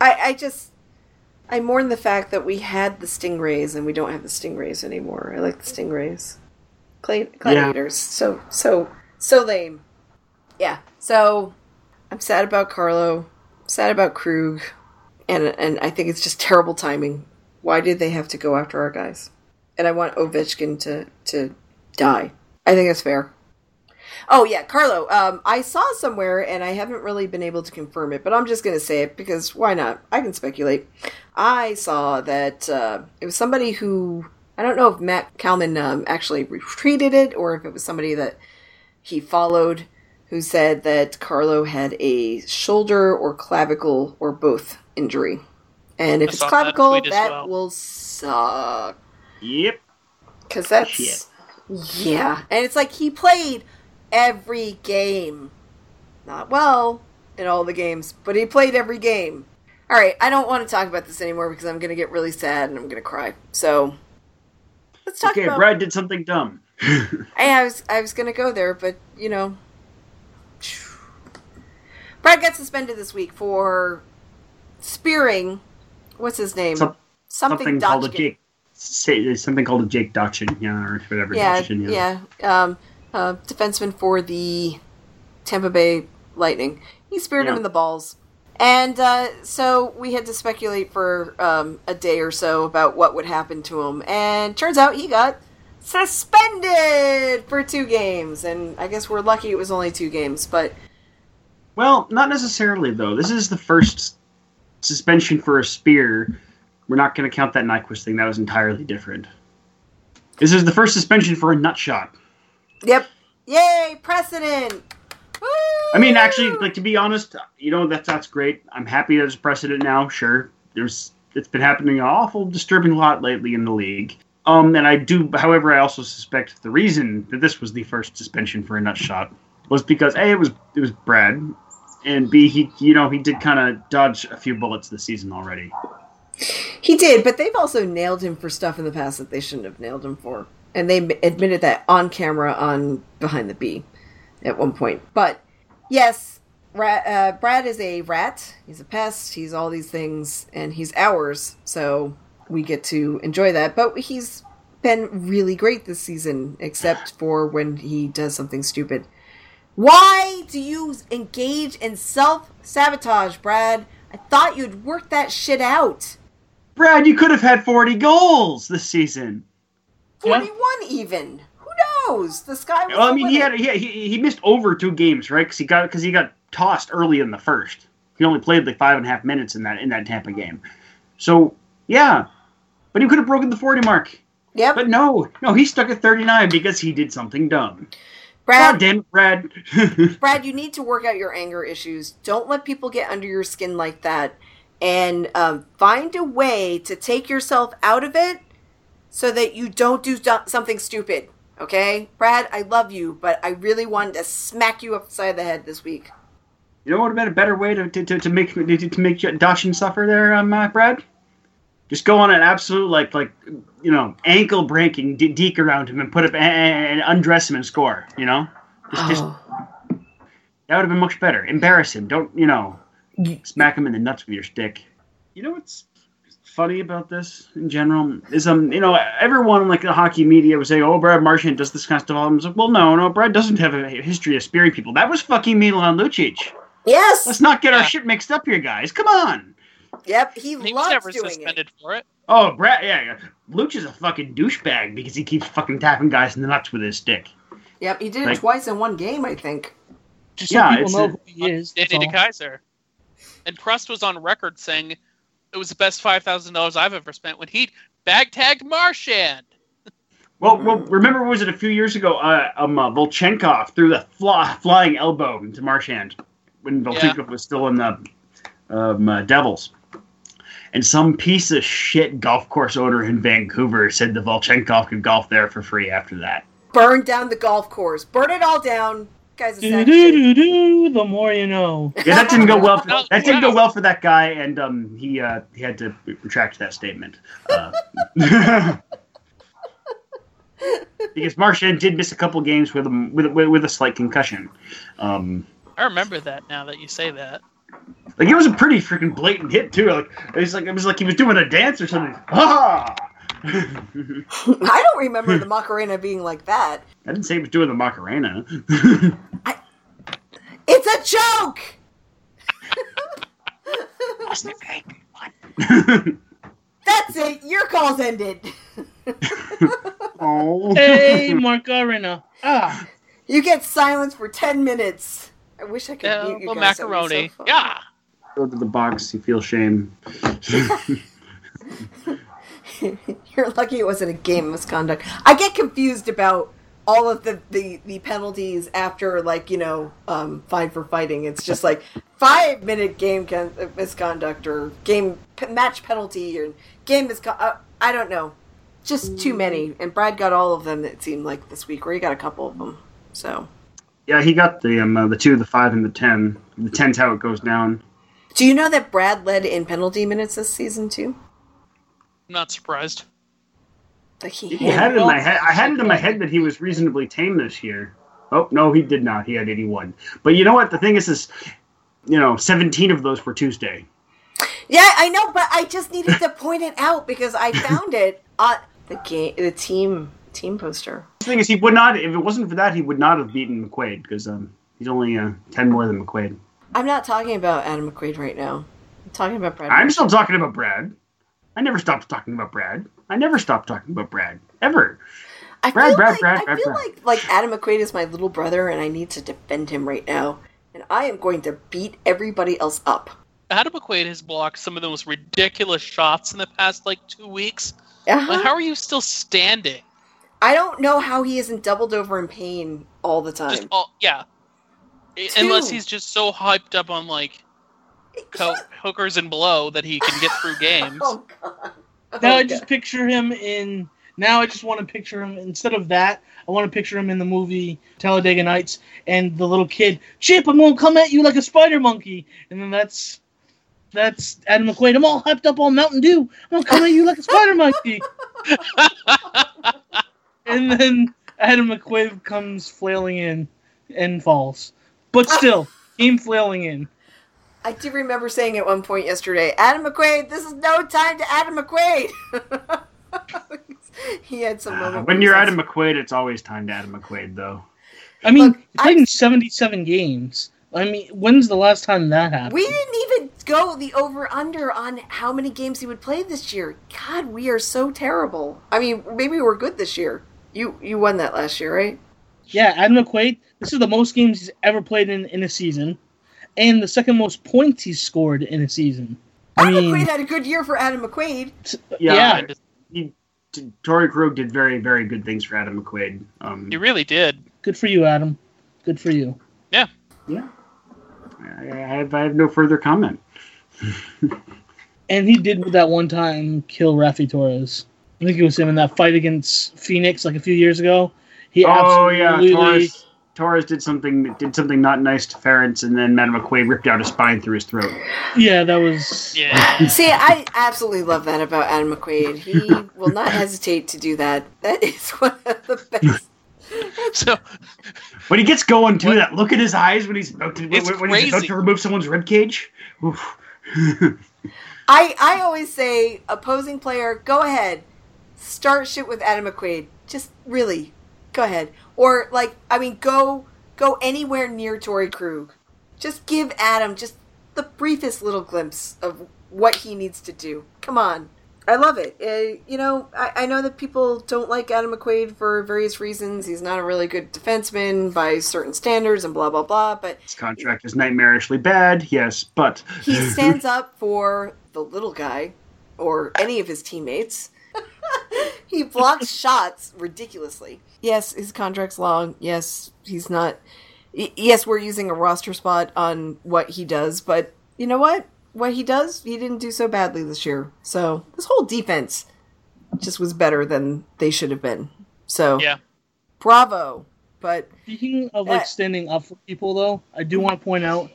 I, I just I mourn the fact that we had the Stingrays and we don't have the Stingrays anymore. I like the Stingrays. Gla- gladiators. So so so lame. Yeah. So I'm sad about Carlo. Sad about Krug. And and I think it's just terrible timing. Why did they have to go after our guys? And I want Ovechkin to to die. I think that's fair. Oh yeah, Carlo. Um, I saw somewhere, and I haven't really been able to confirm it, but I'm just gonna say it because why not? I can speculate. I saw that uh, it was somebody who I don't know if Matt Kalman um, actually retweeted it or if it was somebody that he followed who said that Carlo had a shoulder or clavicle or both injury, and if I it's saw that clavicle, that well. will suck Yep. because that's Shit. yeah, and it's like he played every game, not well in all the games, but he played every game. All right, I don't want to talk about this anymore because I'm gonna get really sad and I'm gonna cry. So let's talk Okay, about. Brad did something dumb. *laughs* I, I was I was gonna go there, but you know, Brad got suspended this week for spearing. What's his name? Some- something something called a Jake. Say, something called a Jake Dotchin, yeah, or whatever. yeah, Dotchin, yeah. Um, uh, defenseman for the Tampa Bay Lightning. He speared him in the balls. And uh, so we had to speculate for um, a day or so about what would happen to him. And turns out he got suspended for two games. And I guess we're lucky it was only two games. But Well, not necessarily though. This is the first suspension for a spear. We're not going to count that Nyquist thing. That was entirely different. This is the first suspension for a nut shot. yep, yay, precedent. I mean, actually, like to be honest, you know that that's great. I'm happy there's precedent now. Sure, there's it's been happening an awful disturbing lot lately in the league. Um, and I do, however, I also suspect the reason that this was the first suspension for a nut shot was because a it was it was Brad, and b he you know he did kind of dodge a few bullets this season already. He did, but they've also nailed him for stuff in the past that they shouldn't have nailed him for. And they admitted that on camera on Behind the B at one point. But yes, rat, uh, Brad is a rat. He's a pest. He's all these things, and he's ours. So we get to enjoy that. But he's been really great this season, except for when he does something stupid. Why do you engage in self sabotage, Brad? I thought you'd work that shit out. Brad, you could have had 40 goals this season. Yeah. 41 even. Who knows? The sky was Well, I mean, he had he, he, he missed over two games, right? Because he got because he got tossed early in the first. He only played like five and a half minutes in that in that Tampa game. So yeah, but he could have broken the forty mark. Yep. But no, no, he stuck at thirty nine because he did something dumb. God Brad, damn it, Brad. *laughs* Brad, you need to work out your anger issues. Don't let people get under your skin like that. And um, find a way to take yourself out of it so that you don't do something stupid. Okay? Brad, I love you, but I really wanted to smack you upside the head this week. you know what would have been a better way to to, to, to make to, to make Dawson suffer there, um, uh, Brad? Just go on an absolute like like you know ankle breaking de- deke around him and put up and, and undress him and score. You know, just just Oh. That would have been much better. Embarrass him. Don't you know? Smack him in the nuts with your stick. You know what's funny about this in general is um you know everyone like the hockey media was saying oh Brad Marchand does this kind of stuff. I was like well no no Brad doesn't have a history of spearing people. That was fucking Milan Lucic. Yes! Let's not get our shit mixed up here, guys. Come on. Yep, he, He was loves never doing it. suspended for it. Oh Brad yeah, yeah. Luch is a fucking douchebag because he keeps fucking tapping guys in the nuts with his stick. Yep, he did it twice in one game, I think. Just so Yeah, people it's know a- who he is. Danny all. DeKeyser. And Prust was on record saying it was the best five thousand dollars I've ever spent when he bag tagged Marchand. Well, well, remember was it a few years ago? Uh, um, uh, Volchenkov threw the fly, flying elbow into Marchand when Volchenkov was still in the um, uh, Devils, and some piece of shit golf course owner in Vancouver said the Volchenkov could golf there for free after that. Burn down the golf course. Burn it all down. Guy's Do do do do. The more you know. Yeah, that didn't go well. For, that didn't go well for that guy, and um, he uh, he had to retract that statement. Uh, *laughs* because Marchand did miss a couple games with him with, with, with a slight concussion. Um, I remember that now that you say that. Like it was a pretty freaking blatant hit too. Like it was like it was like he was doing a dance or something. Ah! I *laughs* I don't remember the Macarena being like that. I didn't say he was doing the Macarena. *laughs* It's a joke! *laughs* That's it. Your call's ended. oh. Hey, Mark Arena. Ah, You get silence for 10 minutes. I wish I could Yeah, mute you guys. That would be macaroni. so yeah. Go to the box. You feel shame. *laughs* You're lucky it wasn't a game misconduct. I get confused about all of the, the, the penalties after, like, you know, um, fine for fighting. It's just like five minute game con- uh, misconduct or game p- match penalty or game misconduct. Uh, I don't know. Just too many. And Brad got all of them, it seemed like this week, or he got a couple of them. So. Yeah, he got the um, uh, the two, the five, and the ten. The ten's how it goes down. Do you know that Brad led in penalty minutes this season, too? I'm not surprised. Like he He had it in my head. I had it in my head that he was reasonably tame this year. Oh no, he did not. He had eighty-one. But you know what? The thing is, is you know, seventeen of those were Tuesday. Yeah, I know, but I just needed to point it out because I found it on the game, the team team poster. The thing is, he would not. If it wasn't for that, he would not have beaten McQuaid because um, he's only uh, ten more than McQuaid. I'm not talking about Adam McQuaid right now. I'm talking about Brad. I'm still talking about Brad. I never stopped talking about Brad. I never stopped talking about Brad ever. I Brad, feel Brad, like, Brad, I Brad, feel Brad. like like Adam McQuaid is my little brother, and I need to defend him right now. And I am going to beat everybody else up. Adam McQuaid has blocked some of the most ridiculous shots in the past like two weeks. Uh-huh. Like, how are you still standing? I don't know how he isn't doubled over in pain all the time. Just all yeah. Two. Unless he's just so hyped up on like co- *laughs* hookers and blow that he can get through *laughs* oh, games. Oh god. Oh, Now I God. just picture him in. Now I just want to picture him instead of that. I want to picture him in the movie Talladega Nights and the little kid. Chip, I'm gonna come at you like a spider monkey, and then that's that's Adam McQuaid. I'm all hyped up on Mountain Dew. I'm gonna come at you like a spider monkey. *laughs* and then Adam McQuaid comes flailing in and falls, but still came flailing in. I do remember saying at one point yesterday, Adam McQuaid, this is no time to Adam McQuaid. *laughs* he had some Uh, when you're Adam says- McQuaid, it's always time to Adam McQuaid, though. I mean, Look, he played I- in 77 games. I mean, when's the last time that happened? we didn't even go the over under on how many games he would play this year. God, we are so terrible. I mean, maybe we're good this year. You you won that last year, right? Yeah, Adam McQuaid. This is the most games he's ever played in in a season, and the second most points he's scored in a season. I mean, McQuaid had a good year for Adam McQuaid. Yeah, Yeah. And He, t- Krug did very, very good things for Adam McQuaid. Um, He really did. good for you, Adam. Good for you. yeah, I, I have, I have no further comment. *laughs* And he did that one time kill Raffi Torres. I think it was him in that fight against Phoenix like a few years ago. He Oh yeah, absolutely Torres. Torres did something did something not nice to Ference, and then Madam McQuaid ripped out his spine through his throat. yeah, that was Yeah. *laughs* See, I absolutely love that about Adam McQuaid. He *laughs* will not hesitate to do that. That is one of the best. *laughs* So When he gets going too, that look in his eyes when he's about to when, It's when he's about to remove someone's rib cage. I I always say opposing player, go ahead, start shit with Adam McQuaid. Just really, go ahead. Or like, I mean, go go anywhere near Torey Krug. Just give Adam just the briefest little glimpse of what he needs to do. Come on. I love it. Uh, you know, I, I know that people don't like Adam McQuaid for various reasons. He's not a really good defenseman by certain standards and blah, blah, blah. But His contract is nightmarishly bad, yes, but he stands up for the little guy or any of his teammates. He blocks *laughs* shots ridiculously. Yes, his contract's long. Yes, he's not. Yes, we're using a roster spot on what he does, but you know what? What he does, he didn't do so badly this year. So this whole defense just was better than they should have been. So yeah. bravo. But Speaking of like That- standing up for people, though, I do want to point out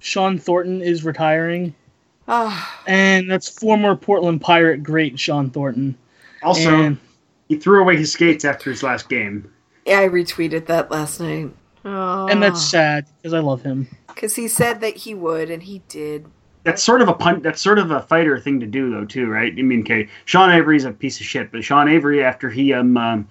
Sean Thornton is retiring, ah, and that's former Portland Pirate great Sean Thornton. Also and he threw away his skates after his last game. yeah, I retweeted that last night. Oh, and that's sad because I love him. because he said that he would, and he did. That's sort of a punt. That's sort of a fighter thing to do, though, too, right? I mean, okay, Sean Avery's a piece of shit, but Sean Avery, after he um, um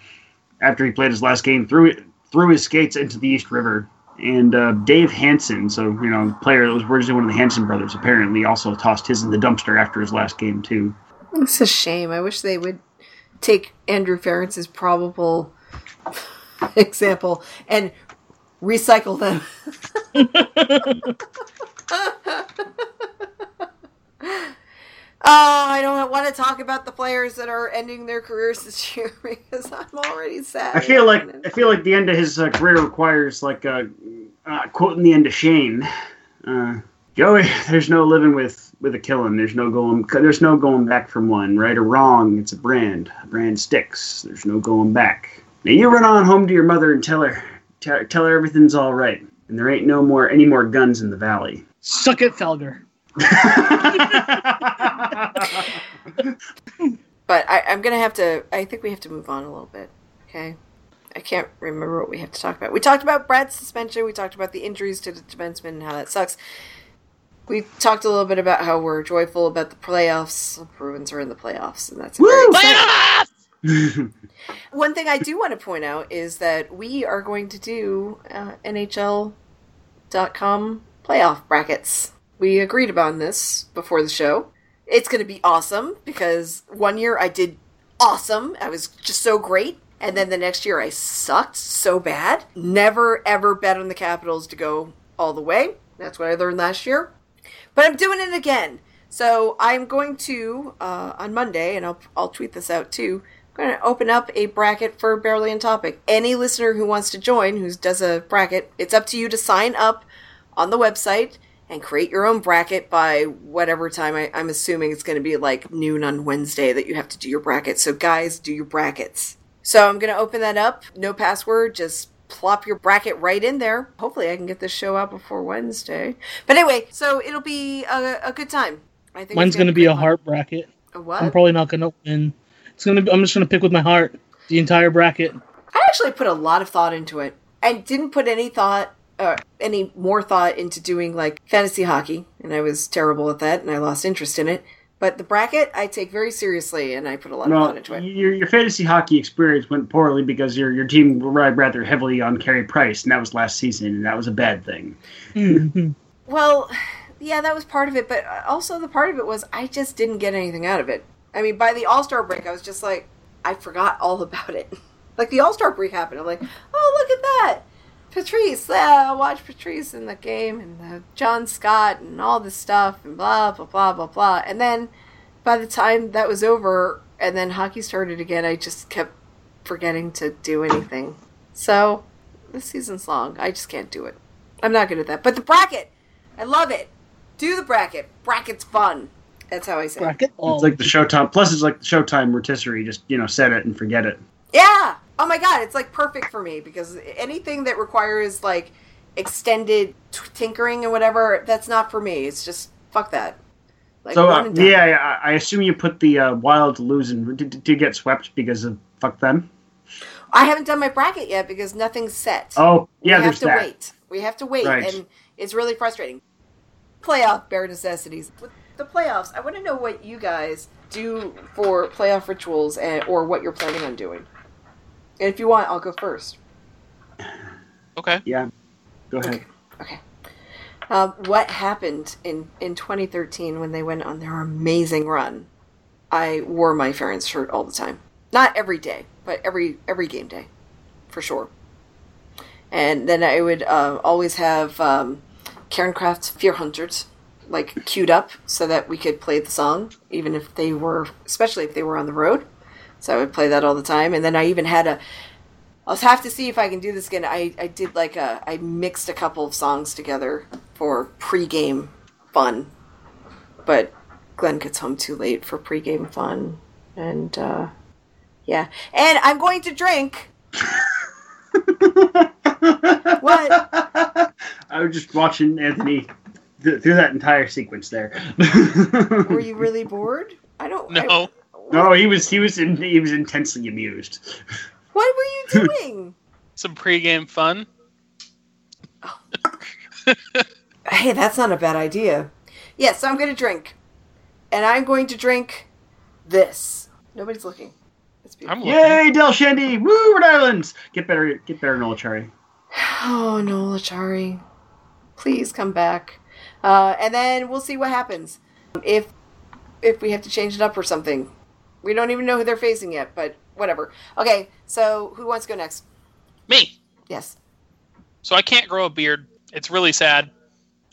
after he played his last game, threw it threw his skates into the East River. And uh, Dave Hanson, so you know, player that was originally one of the Hanson brothers, apparently also tossed his in the dumpster after his last game too. It's a shame. I wish they would take Andrew Ference's probable *laughs* example and recycle them. *laughs* Oh, I don't want to talk about the players that are ending their careers this year *laughs* because I'm already sad. I feel like I feel like the end of his uh, career requires like uh, uh, quoting the end of Shane. Uh, Joey, *laughs* there's no living with with a killing. There's no going. There's no going back from one. Right or wrong, it's a brand. A brand sticks. There's no going back. Now you run on home to your mother and tell her tell, tell her everything's all right, and there ain't no more any more guns in the valley. Suck it, Felger. *laughs* But I, I'm gonna have to. I think we have to move on a little bit. Okay. I can't remember what we have to talk about. We talked about Brad's suspension. We talked about the injuries to the defenseman and how that sucks. We talked a little bit about how we're joyful about the playoffs. Bruins are in the playoffs, and that's Woo! exciting. *laughs* One thing I do want to point out is that we are going to do uh, NHL.com playoff brackets. We agreed upon this before the show. It's going to be awesome because one year I did awesome. I was just so great. And then the next year I sucked so bad. Never ever bet on the Capitals to go all the way. That's what I learned last year. But I'm doing it again. So I'm going to uh, on Monday, and I'll I'll tweet this out too. I'm going to open up a bracket for Barely on Topic. Any listener who wants to join, who does a bracket, it's up to you to sign up on the website and create your own bracket by whatever time. I, I'm assuming it's going to be like noon on Wednesday that you have to do your bracket. So guys, do your brackets. So I'm going to open that up. No password. Just plop your bracket right in there. Hopefully, I can get this show out before Wednesday. But anyway, so it'll be a, a good time. I think Mine's going to be a heart bracket. A what? I'm probably not going to win. It's gonna. Be, I'm just going to pick with my heart the entire bracket. I actually put a lot of thought into it. and didn't put any thought, uh, any more thought into doing like fantasy hockey, and I was terrible at that, and I lost interest in it. But the bracket, I take very seriously, and I put a lot of No, thought into it. your, your fantasy hockey experience went poorly because your your team relied rather heavily on Carey Price, and that was last season, and that was a bad thing. Mhm. Well, yeah, that was part of it, but also the part of it was I just didn't get anything out of it. I mean, by the All Star break, I was just like, I forgot all *laughs* about it. Like the All Star break happened, I'm like, oh look at that, Patrice. Yeah, I watched Patrice in the game and uh, John Scott and all this stuff and blah blah blah blah blah. And then by the time that was over, and then hockey started again, I just kept forgetting to do anything. So this season's long. I just can't do it. I'm not good at that. But the bracket, I love it. Do the bracket. Bracket's fun. That's how I say. bracket. Oh, It's like the Showtime. Plus, it's like the Showtime rotisserie. Just you know, set it and forget it. Yeah. Oh my god, it's like perfect for me because anything that requires like extended t- tinkering and whatever, that's not for me. It's just fuck that. Like so uh, yeah, I, I assume you put the uh, Wild to lose and did, did you get swept because of fuck them. I haven't done my bracket yet because nothing's set. Oh yeah, we have to that. wait. We have to wait, Right. and it's really frustrating. Playoff bare necessities. With the playoffs, I want to know what you guys do for playoff rituals, and or what you're planning on doing. And if you want, I'll go first. Okay. Yeah, go ahead. Okay. Um, what happened in, in 2013 when they went on their amazing run? I wore my Ference shirt all the time. Not every day, but every every game day, for sure. And then I would uh, always have um, Kernkraft 400 like queued up so that we could play the song, even if they were, especially if they were on the road. So I would play that all the time. And then I even had a I'll have to see if I can do this again. I, I did like a I mixed a couple of songs together for pregame fun, but Glenn gets home too late for pregame fun, and uh, yeah, and I'm going to drink. *laughs* What? I was just watching Anthony th- through that entire sequence there. *laughs* Were you really bored? I don't. I- No. no, he was he was in, he was intensely amused. what were you *laughs* doing? Some pregame fun. *laughs* hey, that's not a bad idea. Yes, I'm going to drink, and I'm going to drink this. Nobody's looking. It's beautiful. I'm. Yay, Del Shandy! Woo, Rhode Islands! Get better, get better, Noel Acciari. *sighs* Oh Noel Acciari, Please come back. Uh, and then we'll see what happens. If if we have to change it up or something. We don't even know who they're facing yet, but whatever. Okay, so who wants to go next? Me. Yes. So I can't grow a beard. It's really sad.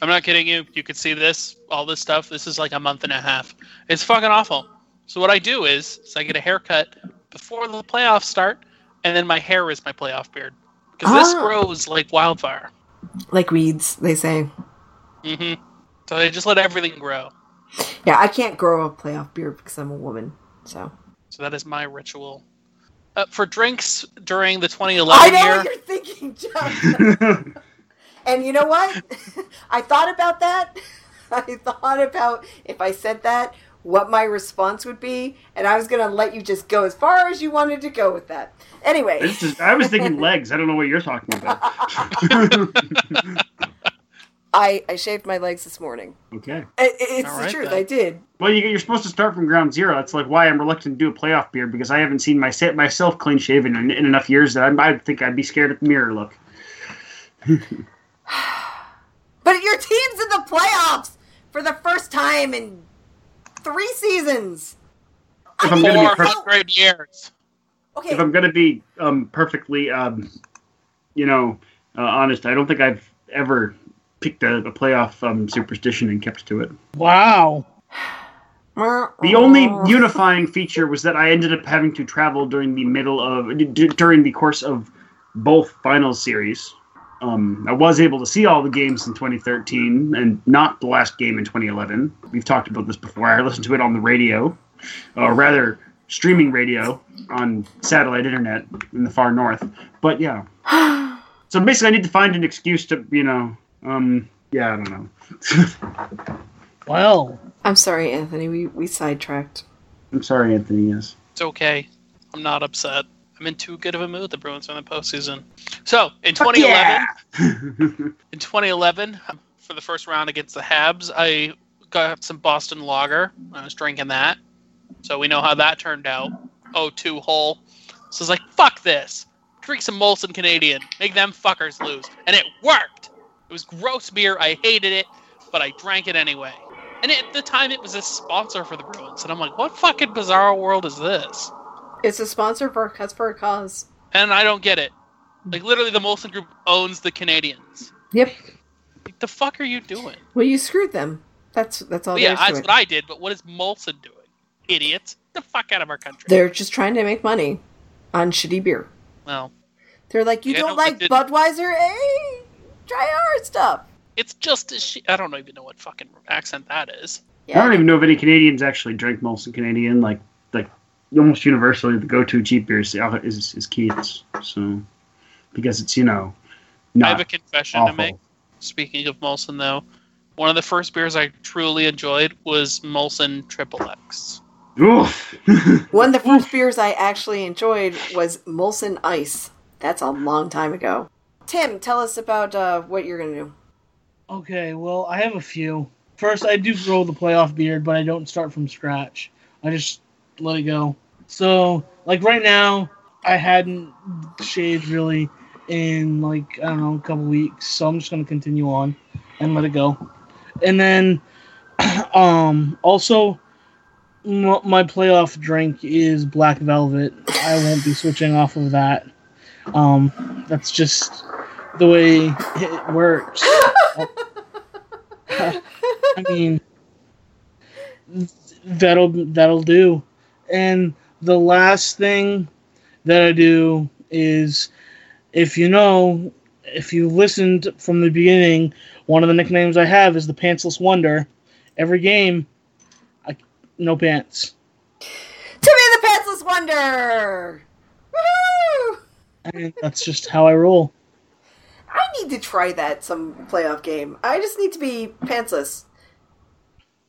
I'm not kidding you. You could see this, all this stuff. This is like a month and a half. It's fucking awful. So what I do is, is I get a haircut before the playoffs start, and then my hair is my playoff beard because this Ah. grows like wildfire. Like weeds, they say. hmm So they just let everything grow. Yeah, I can't grow a playoff beard because I'm a woman. So So that is my ritual. Uh, for drinks during the 2011 year. I 2011 know year, what you're thinking, John. *laughs* and you know what? *laughs* I thought about that. *laughs* I thought about if I said that, what my response would be, and I was gonna let you just go as far as you wanted to go with that. Anyway, This is, I was thinking legs. I don't know what you're talking about. I I shaved my legs this morning. okay. I- it's All the right, truth. then. I did. Well, you, you're supposed to start from ground zero. That's like why I'm reluctant to do a playoff beard because I haven't seen my, myself clean shaven in, in enough years that I, I think I'd be scared at the mirror look. *sighs* But your team's in the playoffs for the first time in three seasons. If I I'm gonna be know per- how- 400 years. okay, if I'm gonna be um, perfectly, um, you know, uh, honest, I don't think I've ever picked a, a playoff um, superstition and kept to it. Wow. The only unifying feature was that I ended up having to travel during the middle of d- during the course of both finals series. Um, I was able to see all the games in 2013 and not the last game in 2011. We've talked about this before. I listened to it on the radio, or rather, streaming radio on satellite internet in the far north. But yeah, *gasps* so basically, I need to find an excuse to, you know, um, yeah, I don't know. *laughs* Well, I'm sorry, Anthony. We we sidetracked. I'm sorry, Anthony. Yes. It's okay. I'm not upset. I'm in too good of a mood. The Bruins are in the postseason. So in 2011, *laughs* in 2011, um, for the first round against the Habs, I got some Boston Lager. I was drinking that, so we know how that turned out. 0-2 hole. So I was like, "Fuck this! Drink some Molson Canadian. Make them fuckers lose," and it worked. It was gross beer. I hated it, but I drank it anyway. And at the time, it was a sponsor for the Bruins, and I'm like, "What fucking bizarre world is this?" It's a sponsor for Cuts for a Cause. And I don't get it. Like literally, the Molson Group owns the Canadiens. Yep. Like, the fuck are you doing? Well, you screwed them. That's that's all. Well, yeah, there is to that's what I did. But what is Molson doing? Idiots! Get the fuck out of our country. They're just trying to make money on shitty beer. well, They're like, you Yeah, don't like Budweiser? Hey, try our stuff. it's just a shi I don't even know what fucking accent that is. I don't even know if any Canadians actually drink Molson Canadian. Like, like almost universally, the go-to cheap beer is uh, is, is Keith's. So, because it's you know, I have a confession awful. to make. Speaking of Molson, though, one of the first beers I truly enjoyed was Molson Triple X. Oof. *laughs* One of the first beers I actually enjoyed was Molson Ice. That's a long time ago. Tim, tell us about uh, what you're gonna do. okay. Well, I have a few. First, I do grow the playoff beard, but I don't start from scratch. I just let it go. So, like right now, I hadn't shaved really in like I don't know a couple weeks, so I'm just gonna continue on and let it go. And then, *clears throat* um, also, m- my playoff drink is Black Velvet. I won't be switching off of that. Um, that's just the way it works. *laughs* I mean, that'll that'll do. And the last thing that I do is, if you know, if you listened from the beginning, one of the nicknames I have is the Pantsless Wonder. Every game, I no pants. Timmy the Pantsless Wonder! Woohoo! And that's just how I roll. I need to try that some playoff game. I just need to be pantsless.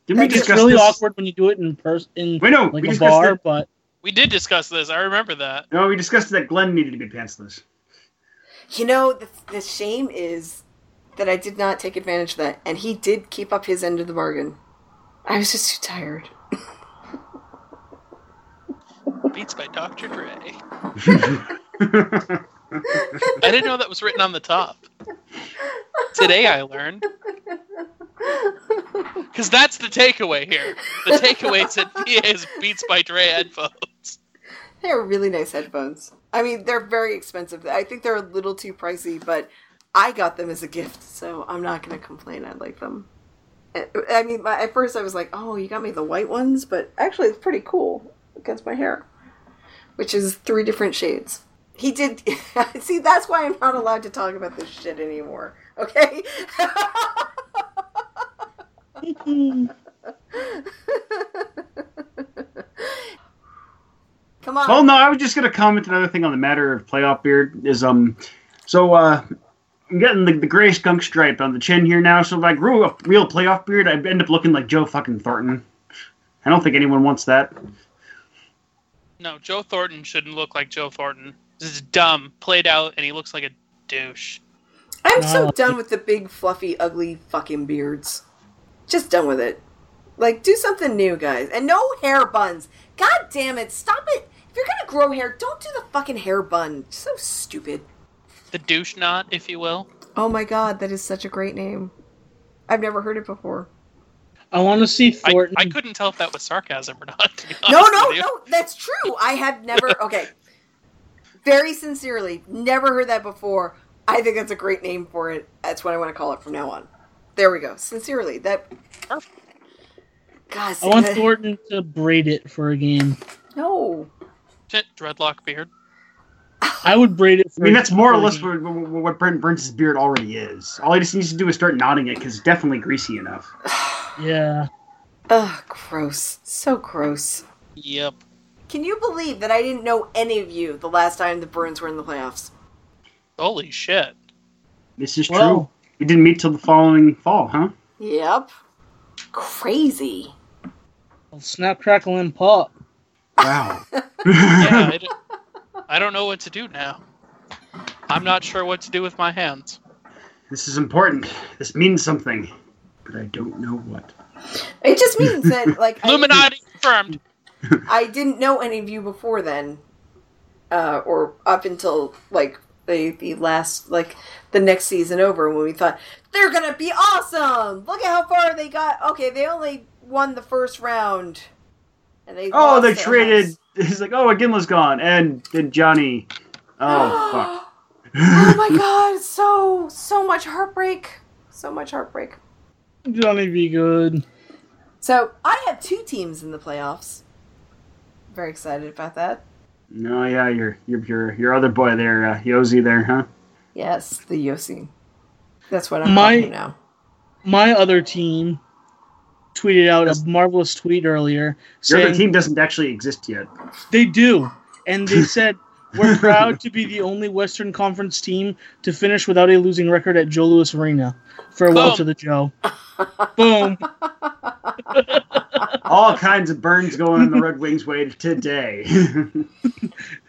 Didn't we That's It's discuss really this? awkward when you do it in person, in Wait, no, like we a discussed bar, it. but We did discuss this. I remember that. No, we discussed that Glenn needed to be pantsless. You know, the, the shame is that I did not take advantage of that, and he did keep up his end of the bargain. I was just too tired. Beats by Dr. Dre. *laughs* *laughs* I didn't know that was written on the top. Today I learned. Because that's the takeaway here. The takeaway is that PA is Beats by Dre headphones. They're really nice headphones. I mean, they're very expensive. I think they're a little too pricey, but I got them as a gift, so I'm not going to complain. I like them. I- mean, at first I was like, "Oh, you got me the white ones," but actually, it's pretty cool against my hair, which is three different shades. He did. *laughs* See, that's why I'm not allowed to talk about this shit anymore. Okay. Come on. well, no, I was just gonna comment another thing on the matter of playoff beard is um, so uh, I'm getting the, the gray skunk stripe on the chin here now. So if I grew a real playoff beard, I'd end up looking like Joe fucking Thornton. I don't think anyone wants that. No, Joe Thornton shouldn't look like Joe Thornton. This is dumb, played out, and he looks like a douche. I'm so like done with the big, fluffy, ugly fucking beards. Just done with it. Like, do something new, guys. And no hair buns. God damn it. Stop it. If you're gonna grow hair, don't do the fucking hair bun. So stupid. The douche knot, if you will. Oh my god, that is such a great name. I've never heard it before. I want to see I, Thornton. I couldn't tell if that was sarcasm or not. No, no, no, that's true. I have never. *laughs* Okay, very sincerely, never heard that before. I think that's a great name for it. That's what I want to call it from now on. There we go. Sincerely, that. God, I want that- Thornton to braid it for a game. No. Shit, Dreadlock beard. I would braid it. For I mean, that's more or less what, what what Brent Burns' beard already is. All he just needs to do is start nodding it because it's definitely greasy enough. *sighs* Yeah. Ugh, gross. So gross. Yep. Can you believe that I didn't know any of you the last time the Bruins were in the playoffs? Holy shit. This is Well- true. We didn't meet till the following fall, huh? Yep. Crazy. Snap, crackle, and pop. Wow. *laughs* Yeah, I, *laughs* d- I don't know what to do now. I'm not sure what to do with my hands. this is important. This means something, but I don't know what. It just means that, *laughs* like, Illuminati confirmed. *laughs* I didn't know any of you before then, uh, or up until like the the last like the next season over when we thought they're gonna be awesome. Look at how far they got. Okay, they only won the first round, and they Oh, they at traded. Hubs. *laughs* He's like, oh, Iginla's gone, and then Johnny. Oh *gasps* fuck. oh my *laughs* god! So so much heartbreak. So much heartbreak. Johnny be good. So I have two teams in the playoffs. Very excited about that. No, yeah, your your your your other boy there, uh, Josi there, huh? Yes, the Josi. That's what I'm My- calling now. My other team tweeted out a marvelous tweet earlier Your other team doesn't actually exist yet. they do, and they *laughs* said we're proud to be the only Western Conference team to finish without a losing record at Joe Louis Arena. Farewell Boom. to the Joe. Boom. *laughs* *laughs* All kinds of burns going in the Red Wings way today. *laughs*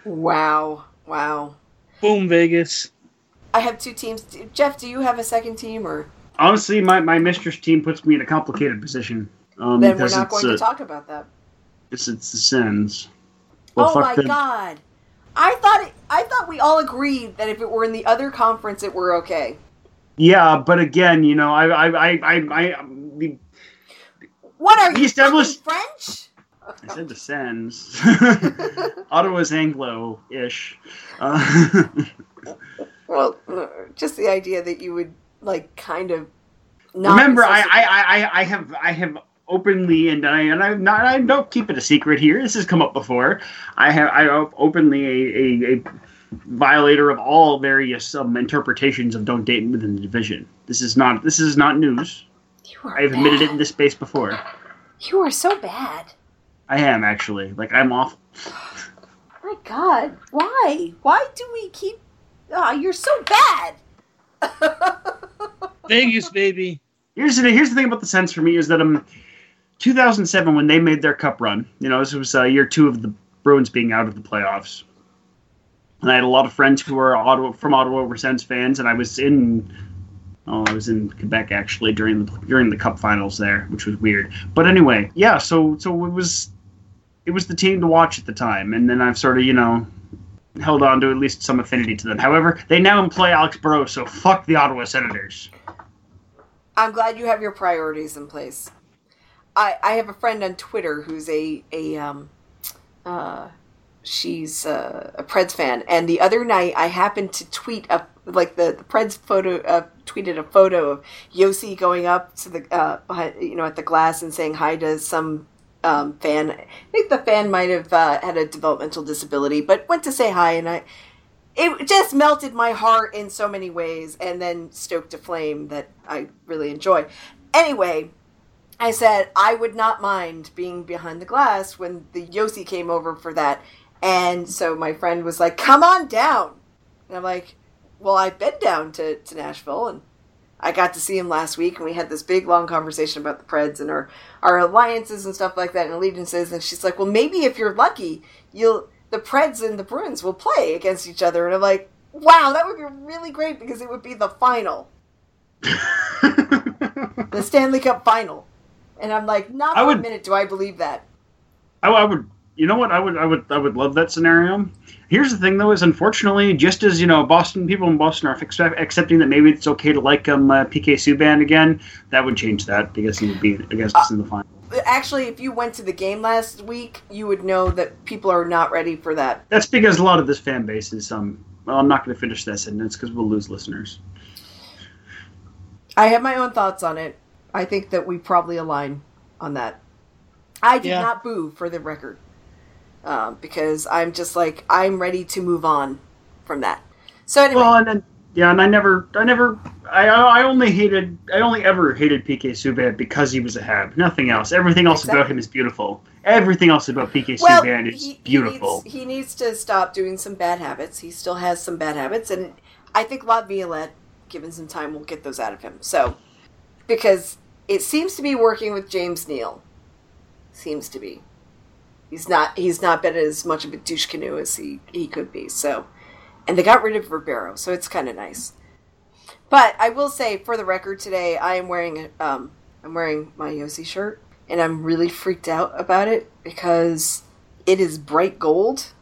Wow. Wow. Boom, Vegas. I have two teams. Jeff, do you have a second team, or Honestly, my, my mistress team puts me in a complicated position. Um, then we're because not it's, going uh, to talk about that? It's, it's the Sens. Well, oh my them. god! I thought it, I thought we all agreed that if it were in the other conference, it were okay. Yeah, but again, you know, I, I, I, I, I, the- What are We you established- fucking French? I said descends. Sens. *laughs* Ottawa's Anglo-ish. Uh, *laughs* Well, uh, just the idea that you would like kind of. Not remember, I, I, I, I have, I have openly, and I, and I'm not, I don't keep it a secret here. This has come up before. I have, I have openly a, a, a violator of all various um, interpretations of don't date within the division. This is not, this is not news. You are I've admitted it bad. in this space before. You are so bad. I am actually like I'm off. My God, why? Why do we keep? Ah, you're so bad. *laughs* Vegas, baby. Here's the here's the thing about the Sens for me is that um, 2007 when they made their Cup run, you know, this was uh, year two of the Bruins being out of the playoffs, and I had a lot of friends who were Ottawa from Ottawa were Sens fans, and I was in. Oh, I was in Quebec actually during the during the Cup finals there, which was weird. But anyway, yeah. So so it was, it was the team to watch at the time, and then I've sort of you know held on to at least some affinity to them. However, they now employ Alex Burrows, so fuck the Ottawa Senators. I'm glad you have your priorities in place. I I have a friend on Twitter who's a a um uh she's uh, a Preds fan, and the other night I happened to tweet up like the, the Preds photo uh, tweeted a photo of Josi going up to the uh you know at the glass and saying hi to some um, fan. I think the fan might have uh, had a developmental disability, but went to say hi, and I it just melted my heart in so many ways and then stoked a flame that I really enjoy. Anyway, I said I would not mind being behind the glass when the Josi came over for that. And so my friend was like, come on down. And I'm like, well, I've been down to, to Nashville and I got to see him last week and we had this big long conversation about the Preds and our, our alliances and stuff like that and allegiances. And she's like, well, maybe if you're lucky, you'll the Preds and the Bruins will play against each other. And I'm like, wow, that would be really great because it would be the final, *laughs* the Stanley Cup final. And I'm like, not I for would- a minute do I believe that. I, I would You know what? I would, I would, I would love that scenario. Here's the thing, though: is unfortunately, just as you know, Boston people in Boston are accept, accepting that maybe it's okay to like um uh, PK Subban again. That would change that because he would be against us in the final. Actually, if you went to the game last week, you would know that people are not ready for that. That's because a lot of this fan base is um. Well, I'm not going to finish that sentence because we'll lose listeners. I have my own thoughts on it. I think that we probably align on that. I did Yeah. not boo for the record um, because I'm just like I'm ready to move on from that. So anyway, Well, and then yeah, and I never, I never, I, I only hated, I only ever hated PK Subban because he was a Hab. Nothing else. Everything else about him is beautiful. Everything else about PK well, Subban is he, he beautiful. needs, he needs to stop doing some bad habits. He still has some bad habits, and I think Laviolette, given some time, will get those out of him. So, because it seems to be working with James Neal, seems to be. He's not. He's not been as much of a douche canoe as he he could be. So, and they got rid of Ribeiro, so it's kind of nice. But I will say, for the record, today I am wearing um I'm wearing my Josi shirt, and I'm really freaked out about it because it is bright gold.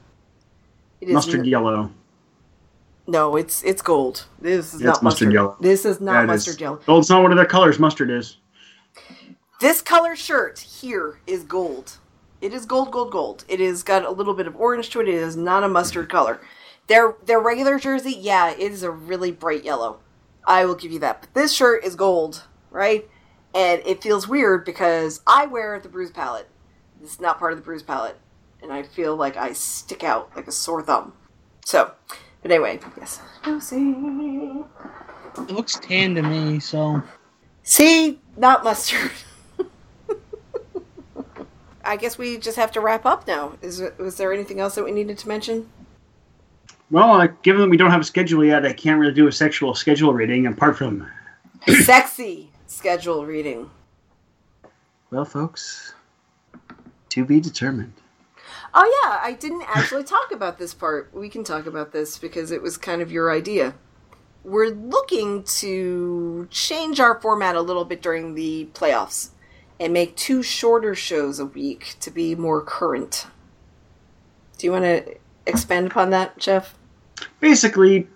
It is Mustard n- yellow. no, it's it's gold. This is Yeah, not mustard mustard. yellow. This is not Yeah, mustard is. yellow. Gold's not one of their colors. Mustard is. This color shirt here is gold. It is gold, gold, gold. It has got a little bit of orange to it. It is not a mustard color. Their their regular jersey, yeah, it is a really bright yellow. I will give you that. But this shirt is gold, right? And it feels weird because I wear the bruise palette. This is not part of the bruise palette. And I feel like I stick out like a sore thumb. So, but anyway, yes. It looks tan to me, so See, not mustard. *laughs* I guess we just have to wrap up now. Is was there anything else that we needed to mention? Well, uh, given that we don't have a schedule yet, I can't really do a sexual schedule reading apart from. *coughs* Sexy schedule reading. Well, folks, to be determined. Oh yeah, I didn't actually *laughs* talk about this part. We can talk about this because it was kind of your idea. We're looking to change our format a little bit during the playoffs and make two shorter shows a week to be more current. Do you want to expand upon that, Jeff? basically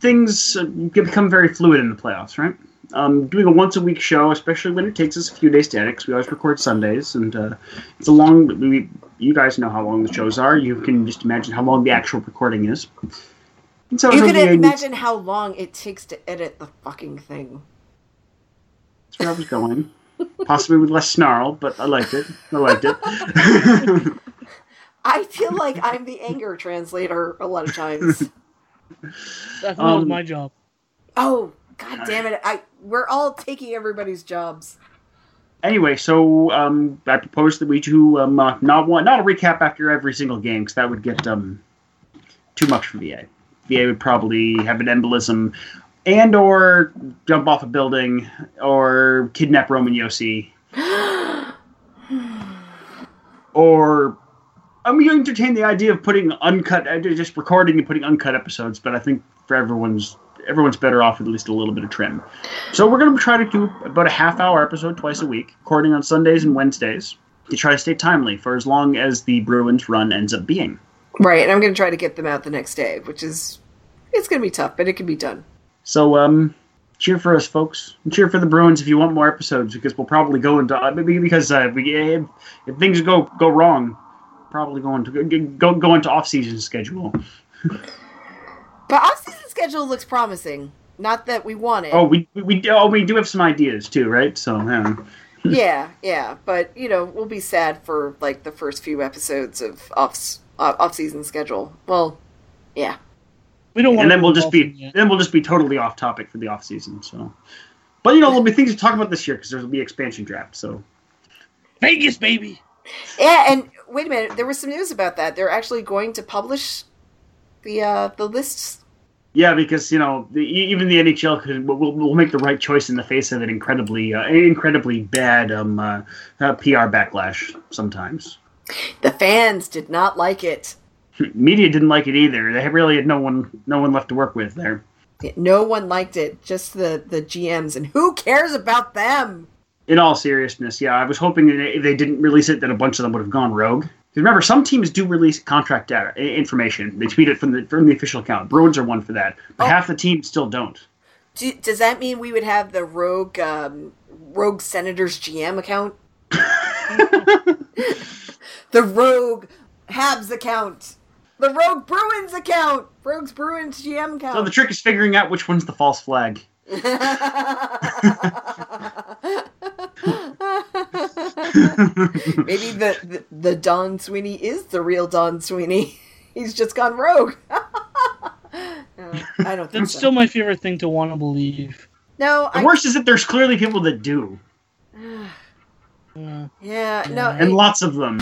things uh, can become very fluid in the playoffs, right? Um, doing a once a week show, especially when it takes us a few days to edit, 'cause we always record Sundays, and uh, it's a long. We, you guys know how long the shows are. You can just imagine how long the actual recording is. And so You can imagine how long it takes to edit the fucking thing. That's where I was going. *laughs* Possibly with less snarl, but I liked it. I liked it. *laughs* I feel like I'm the anger translator a lot of times. *laughs* that was Um, my job. Oh, god damn it. I we're all taking everybody's jobs. anyway, so um, I propose that we do um, uh, not one, not a recap after every single game, because that would get um, too much for VA. VA would probably have an embolism, and or jump off a building, or kidnap Roman Josi, *gasps* or I'm going to entertain the idea of putting uncut, uh, just recording and putting uncut episodes. But I think for everyone's everyone's better off with at least a little bit of trim. So we're going to try to do about a half hour episode twice a week, recording on Sundays and Wednesdays to try to stay timely for as long as the Bruins run ends up being. Right, and I'm going to try to get them out the next day, which is it's going to be tough, but it can be done. So um, cheer for us, folks. And cheer for the Bruins if you want more episodes, because we'll probably go into uh, maybe because uh, we, if, if things go go wrong, probably go into go go into off season schedule. But off-season schedule looks promising. Not that we want it. Oh, we we, we oh we do have some ideas too, right? So um, *laughs* yeah, yeah, but you know, we'll be sad for like the first few episodes of off uh, off-season schedule. Well, yeah. We don't want and then we'll just be Yet. then we'll just be totally off topic for the off season. So, but you know there'll be things to talk about this year because there'll be expansion draft. So Vegas, baby. Yeah, and wait a minute, there was some news about that. They're actually going to publish the uh the lists. yeah, because you know the, e- even the NHL could will, will will make the right choice in the face of an incredibly uh, incredibly bad um uh, uh, PR backlash sometimes. The fans did not like it. Media didn't like it either. They really had no one no one left to work with there. No one liked it, just the the GMs, and who cares about them? In all seriousness, yeah, I was hoping that if they didn't release it, that a bunch of them would have gone rogue. remember, some teams do release contract data information. They tweet it from the from the official account. Bruins are one for that, but Oh. half the teams still don't. Do, does that mean we would have the rogue um, rogue senators GM account? *laughs* *laughs* the rogue Habs account. The rogue Bruins account. Rogue's Bruins GM account. So the trick is figuring out which one's the false flag. *laughs* Maybe the, the the Don Sweeney is the real Don Sweeney. *laughs* He's just gone rogue. *laughs* No, I don't think That's so. still my favorite thing to want to believe. no, The I, worst is that there's clearly people that do, Uh, *sighs* yeah, no, and lots of them,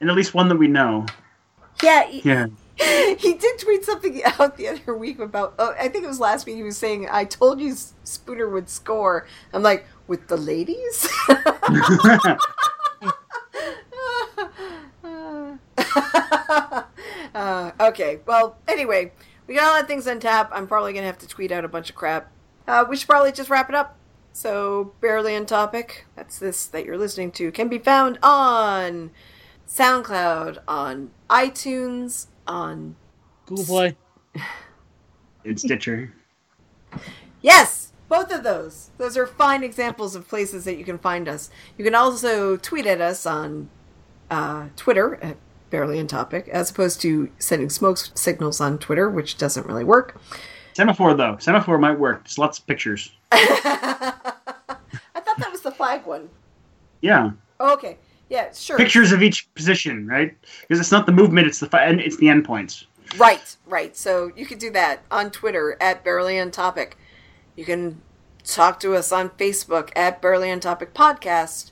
and at least one that we know. Yeah. he- Yeah. *laughs* he did tweet something *laughs* out the other week about. Oh, I think it was last week. He was saying, "I told you Spooner would score." I'm like, with the ladies. *laughs* uh, okay. Well, anyway, we got a lot of things on tap. I'm probably gonna have to tweet out a bunch of crap. Uh, we should probably just wrap it up. So, barely on topic. That's this that you're listening to can be found on SoundCloud, on iTunes, on Google Play. *laughs* It's Stitcher. Yes, both of those. Those are fine examples of places that you can find us. You can also tweet at us on uh, Twitter at Barely on Topic, as opposed to sending smoke signals on Twitter, which doesn't really work. Semaphore though, semaphore might work. Just lots of pictures. *laughs* I thought that was the flag one. Yeah, Oh, okay. Yeah, sure. pictures of each position, right? Because it's not the movement; it's the fi- and it's the endpoints. Right, right. So you can do that on Twitter at Barely on Topic. You can talk to us on Facebook at Barely on Topic Podcast.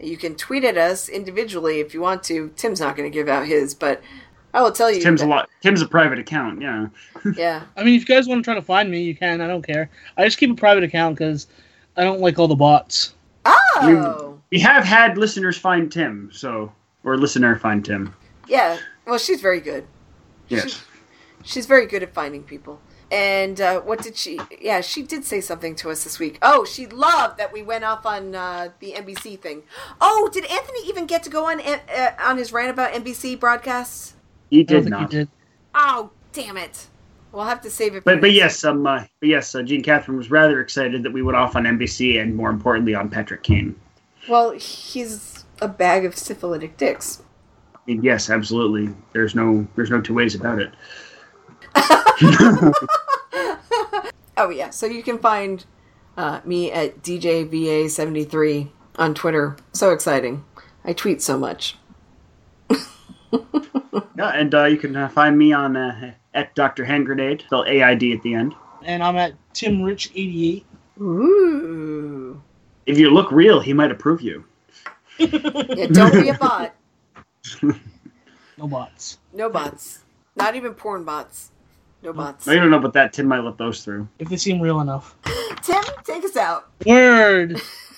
You can tweet at us individually if you want to. Tim's not going to give out his, but I will tell you. Tim's a lot. Tim's a private account. Yeah. *laughs* Yeah. I mean, if you guys want to try to find me, you can. I don't care. I just keep a private account because I don't like all the bots. Oh, We have had listeners find Tim, so or listener find Tim. yeah. Well, she's very good. Yes. She's very good at finding people. And uh, what did she? Yeah, she did say something to us this week. Oh, she loved that we went off on uh, the NBC thing. Oh, did Anthony even get to go on uh, on his rant about NBC broadcasts? He did not. you did. Oh, damn it! We'll have to save it. But but yes, um, uh, but yes, uh, Gene Catherine was rather excited that we went off on NBC and more importantly on Patrick Kane. Well, he's a bag of syphilitic dicks. I mean, yes, absolutely. There's no there's no two ways about it. *laughs* Oh yeah, so you can find uh, me at DJVA73 on Twitter. So exciting! I tweet so much. *laughs* Yeah, and uh, you can uh, find me on uh, at Dr. Hand Grenade, spell A I D at the end. And I'm at Tim Rich 88. Ooh. If you look real, he might approve you. Yeah, don't be a *laughs* bot. No bots. No bots. Not even porn bots. No bots. I don't know about that. Tim might let those through. If they seem real enough. *gasps* Tim, take us out. Word. *laughs*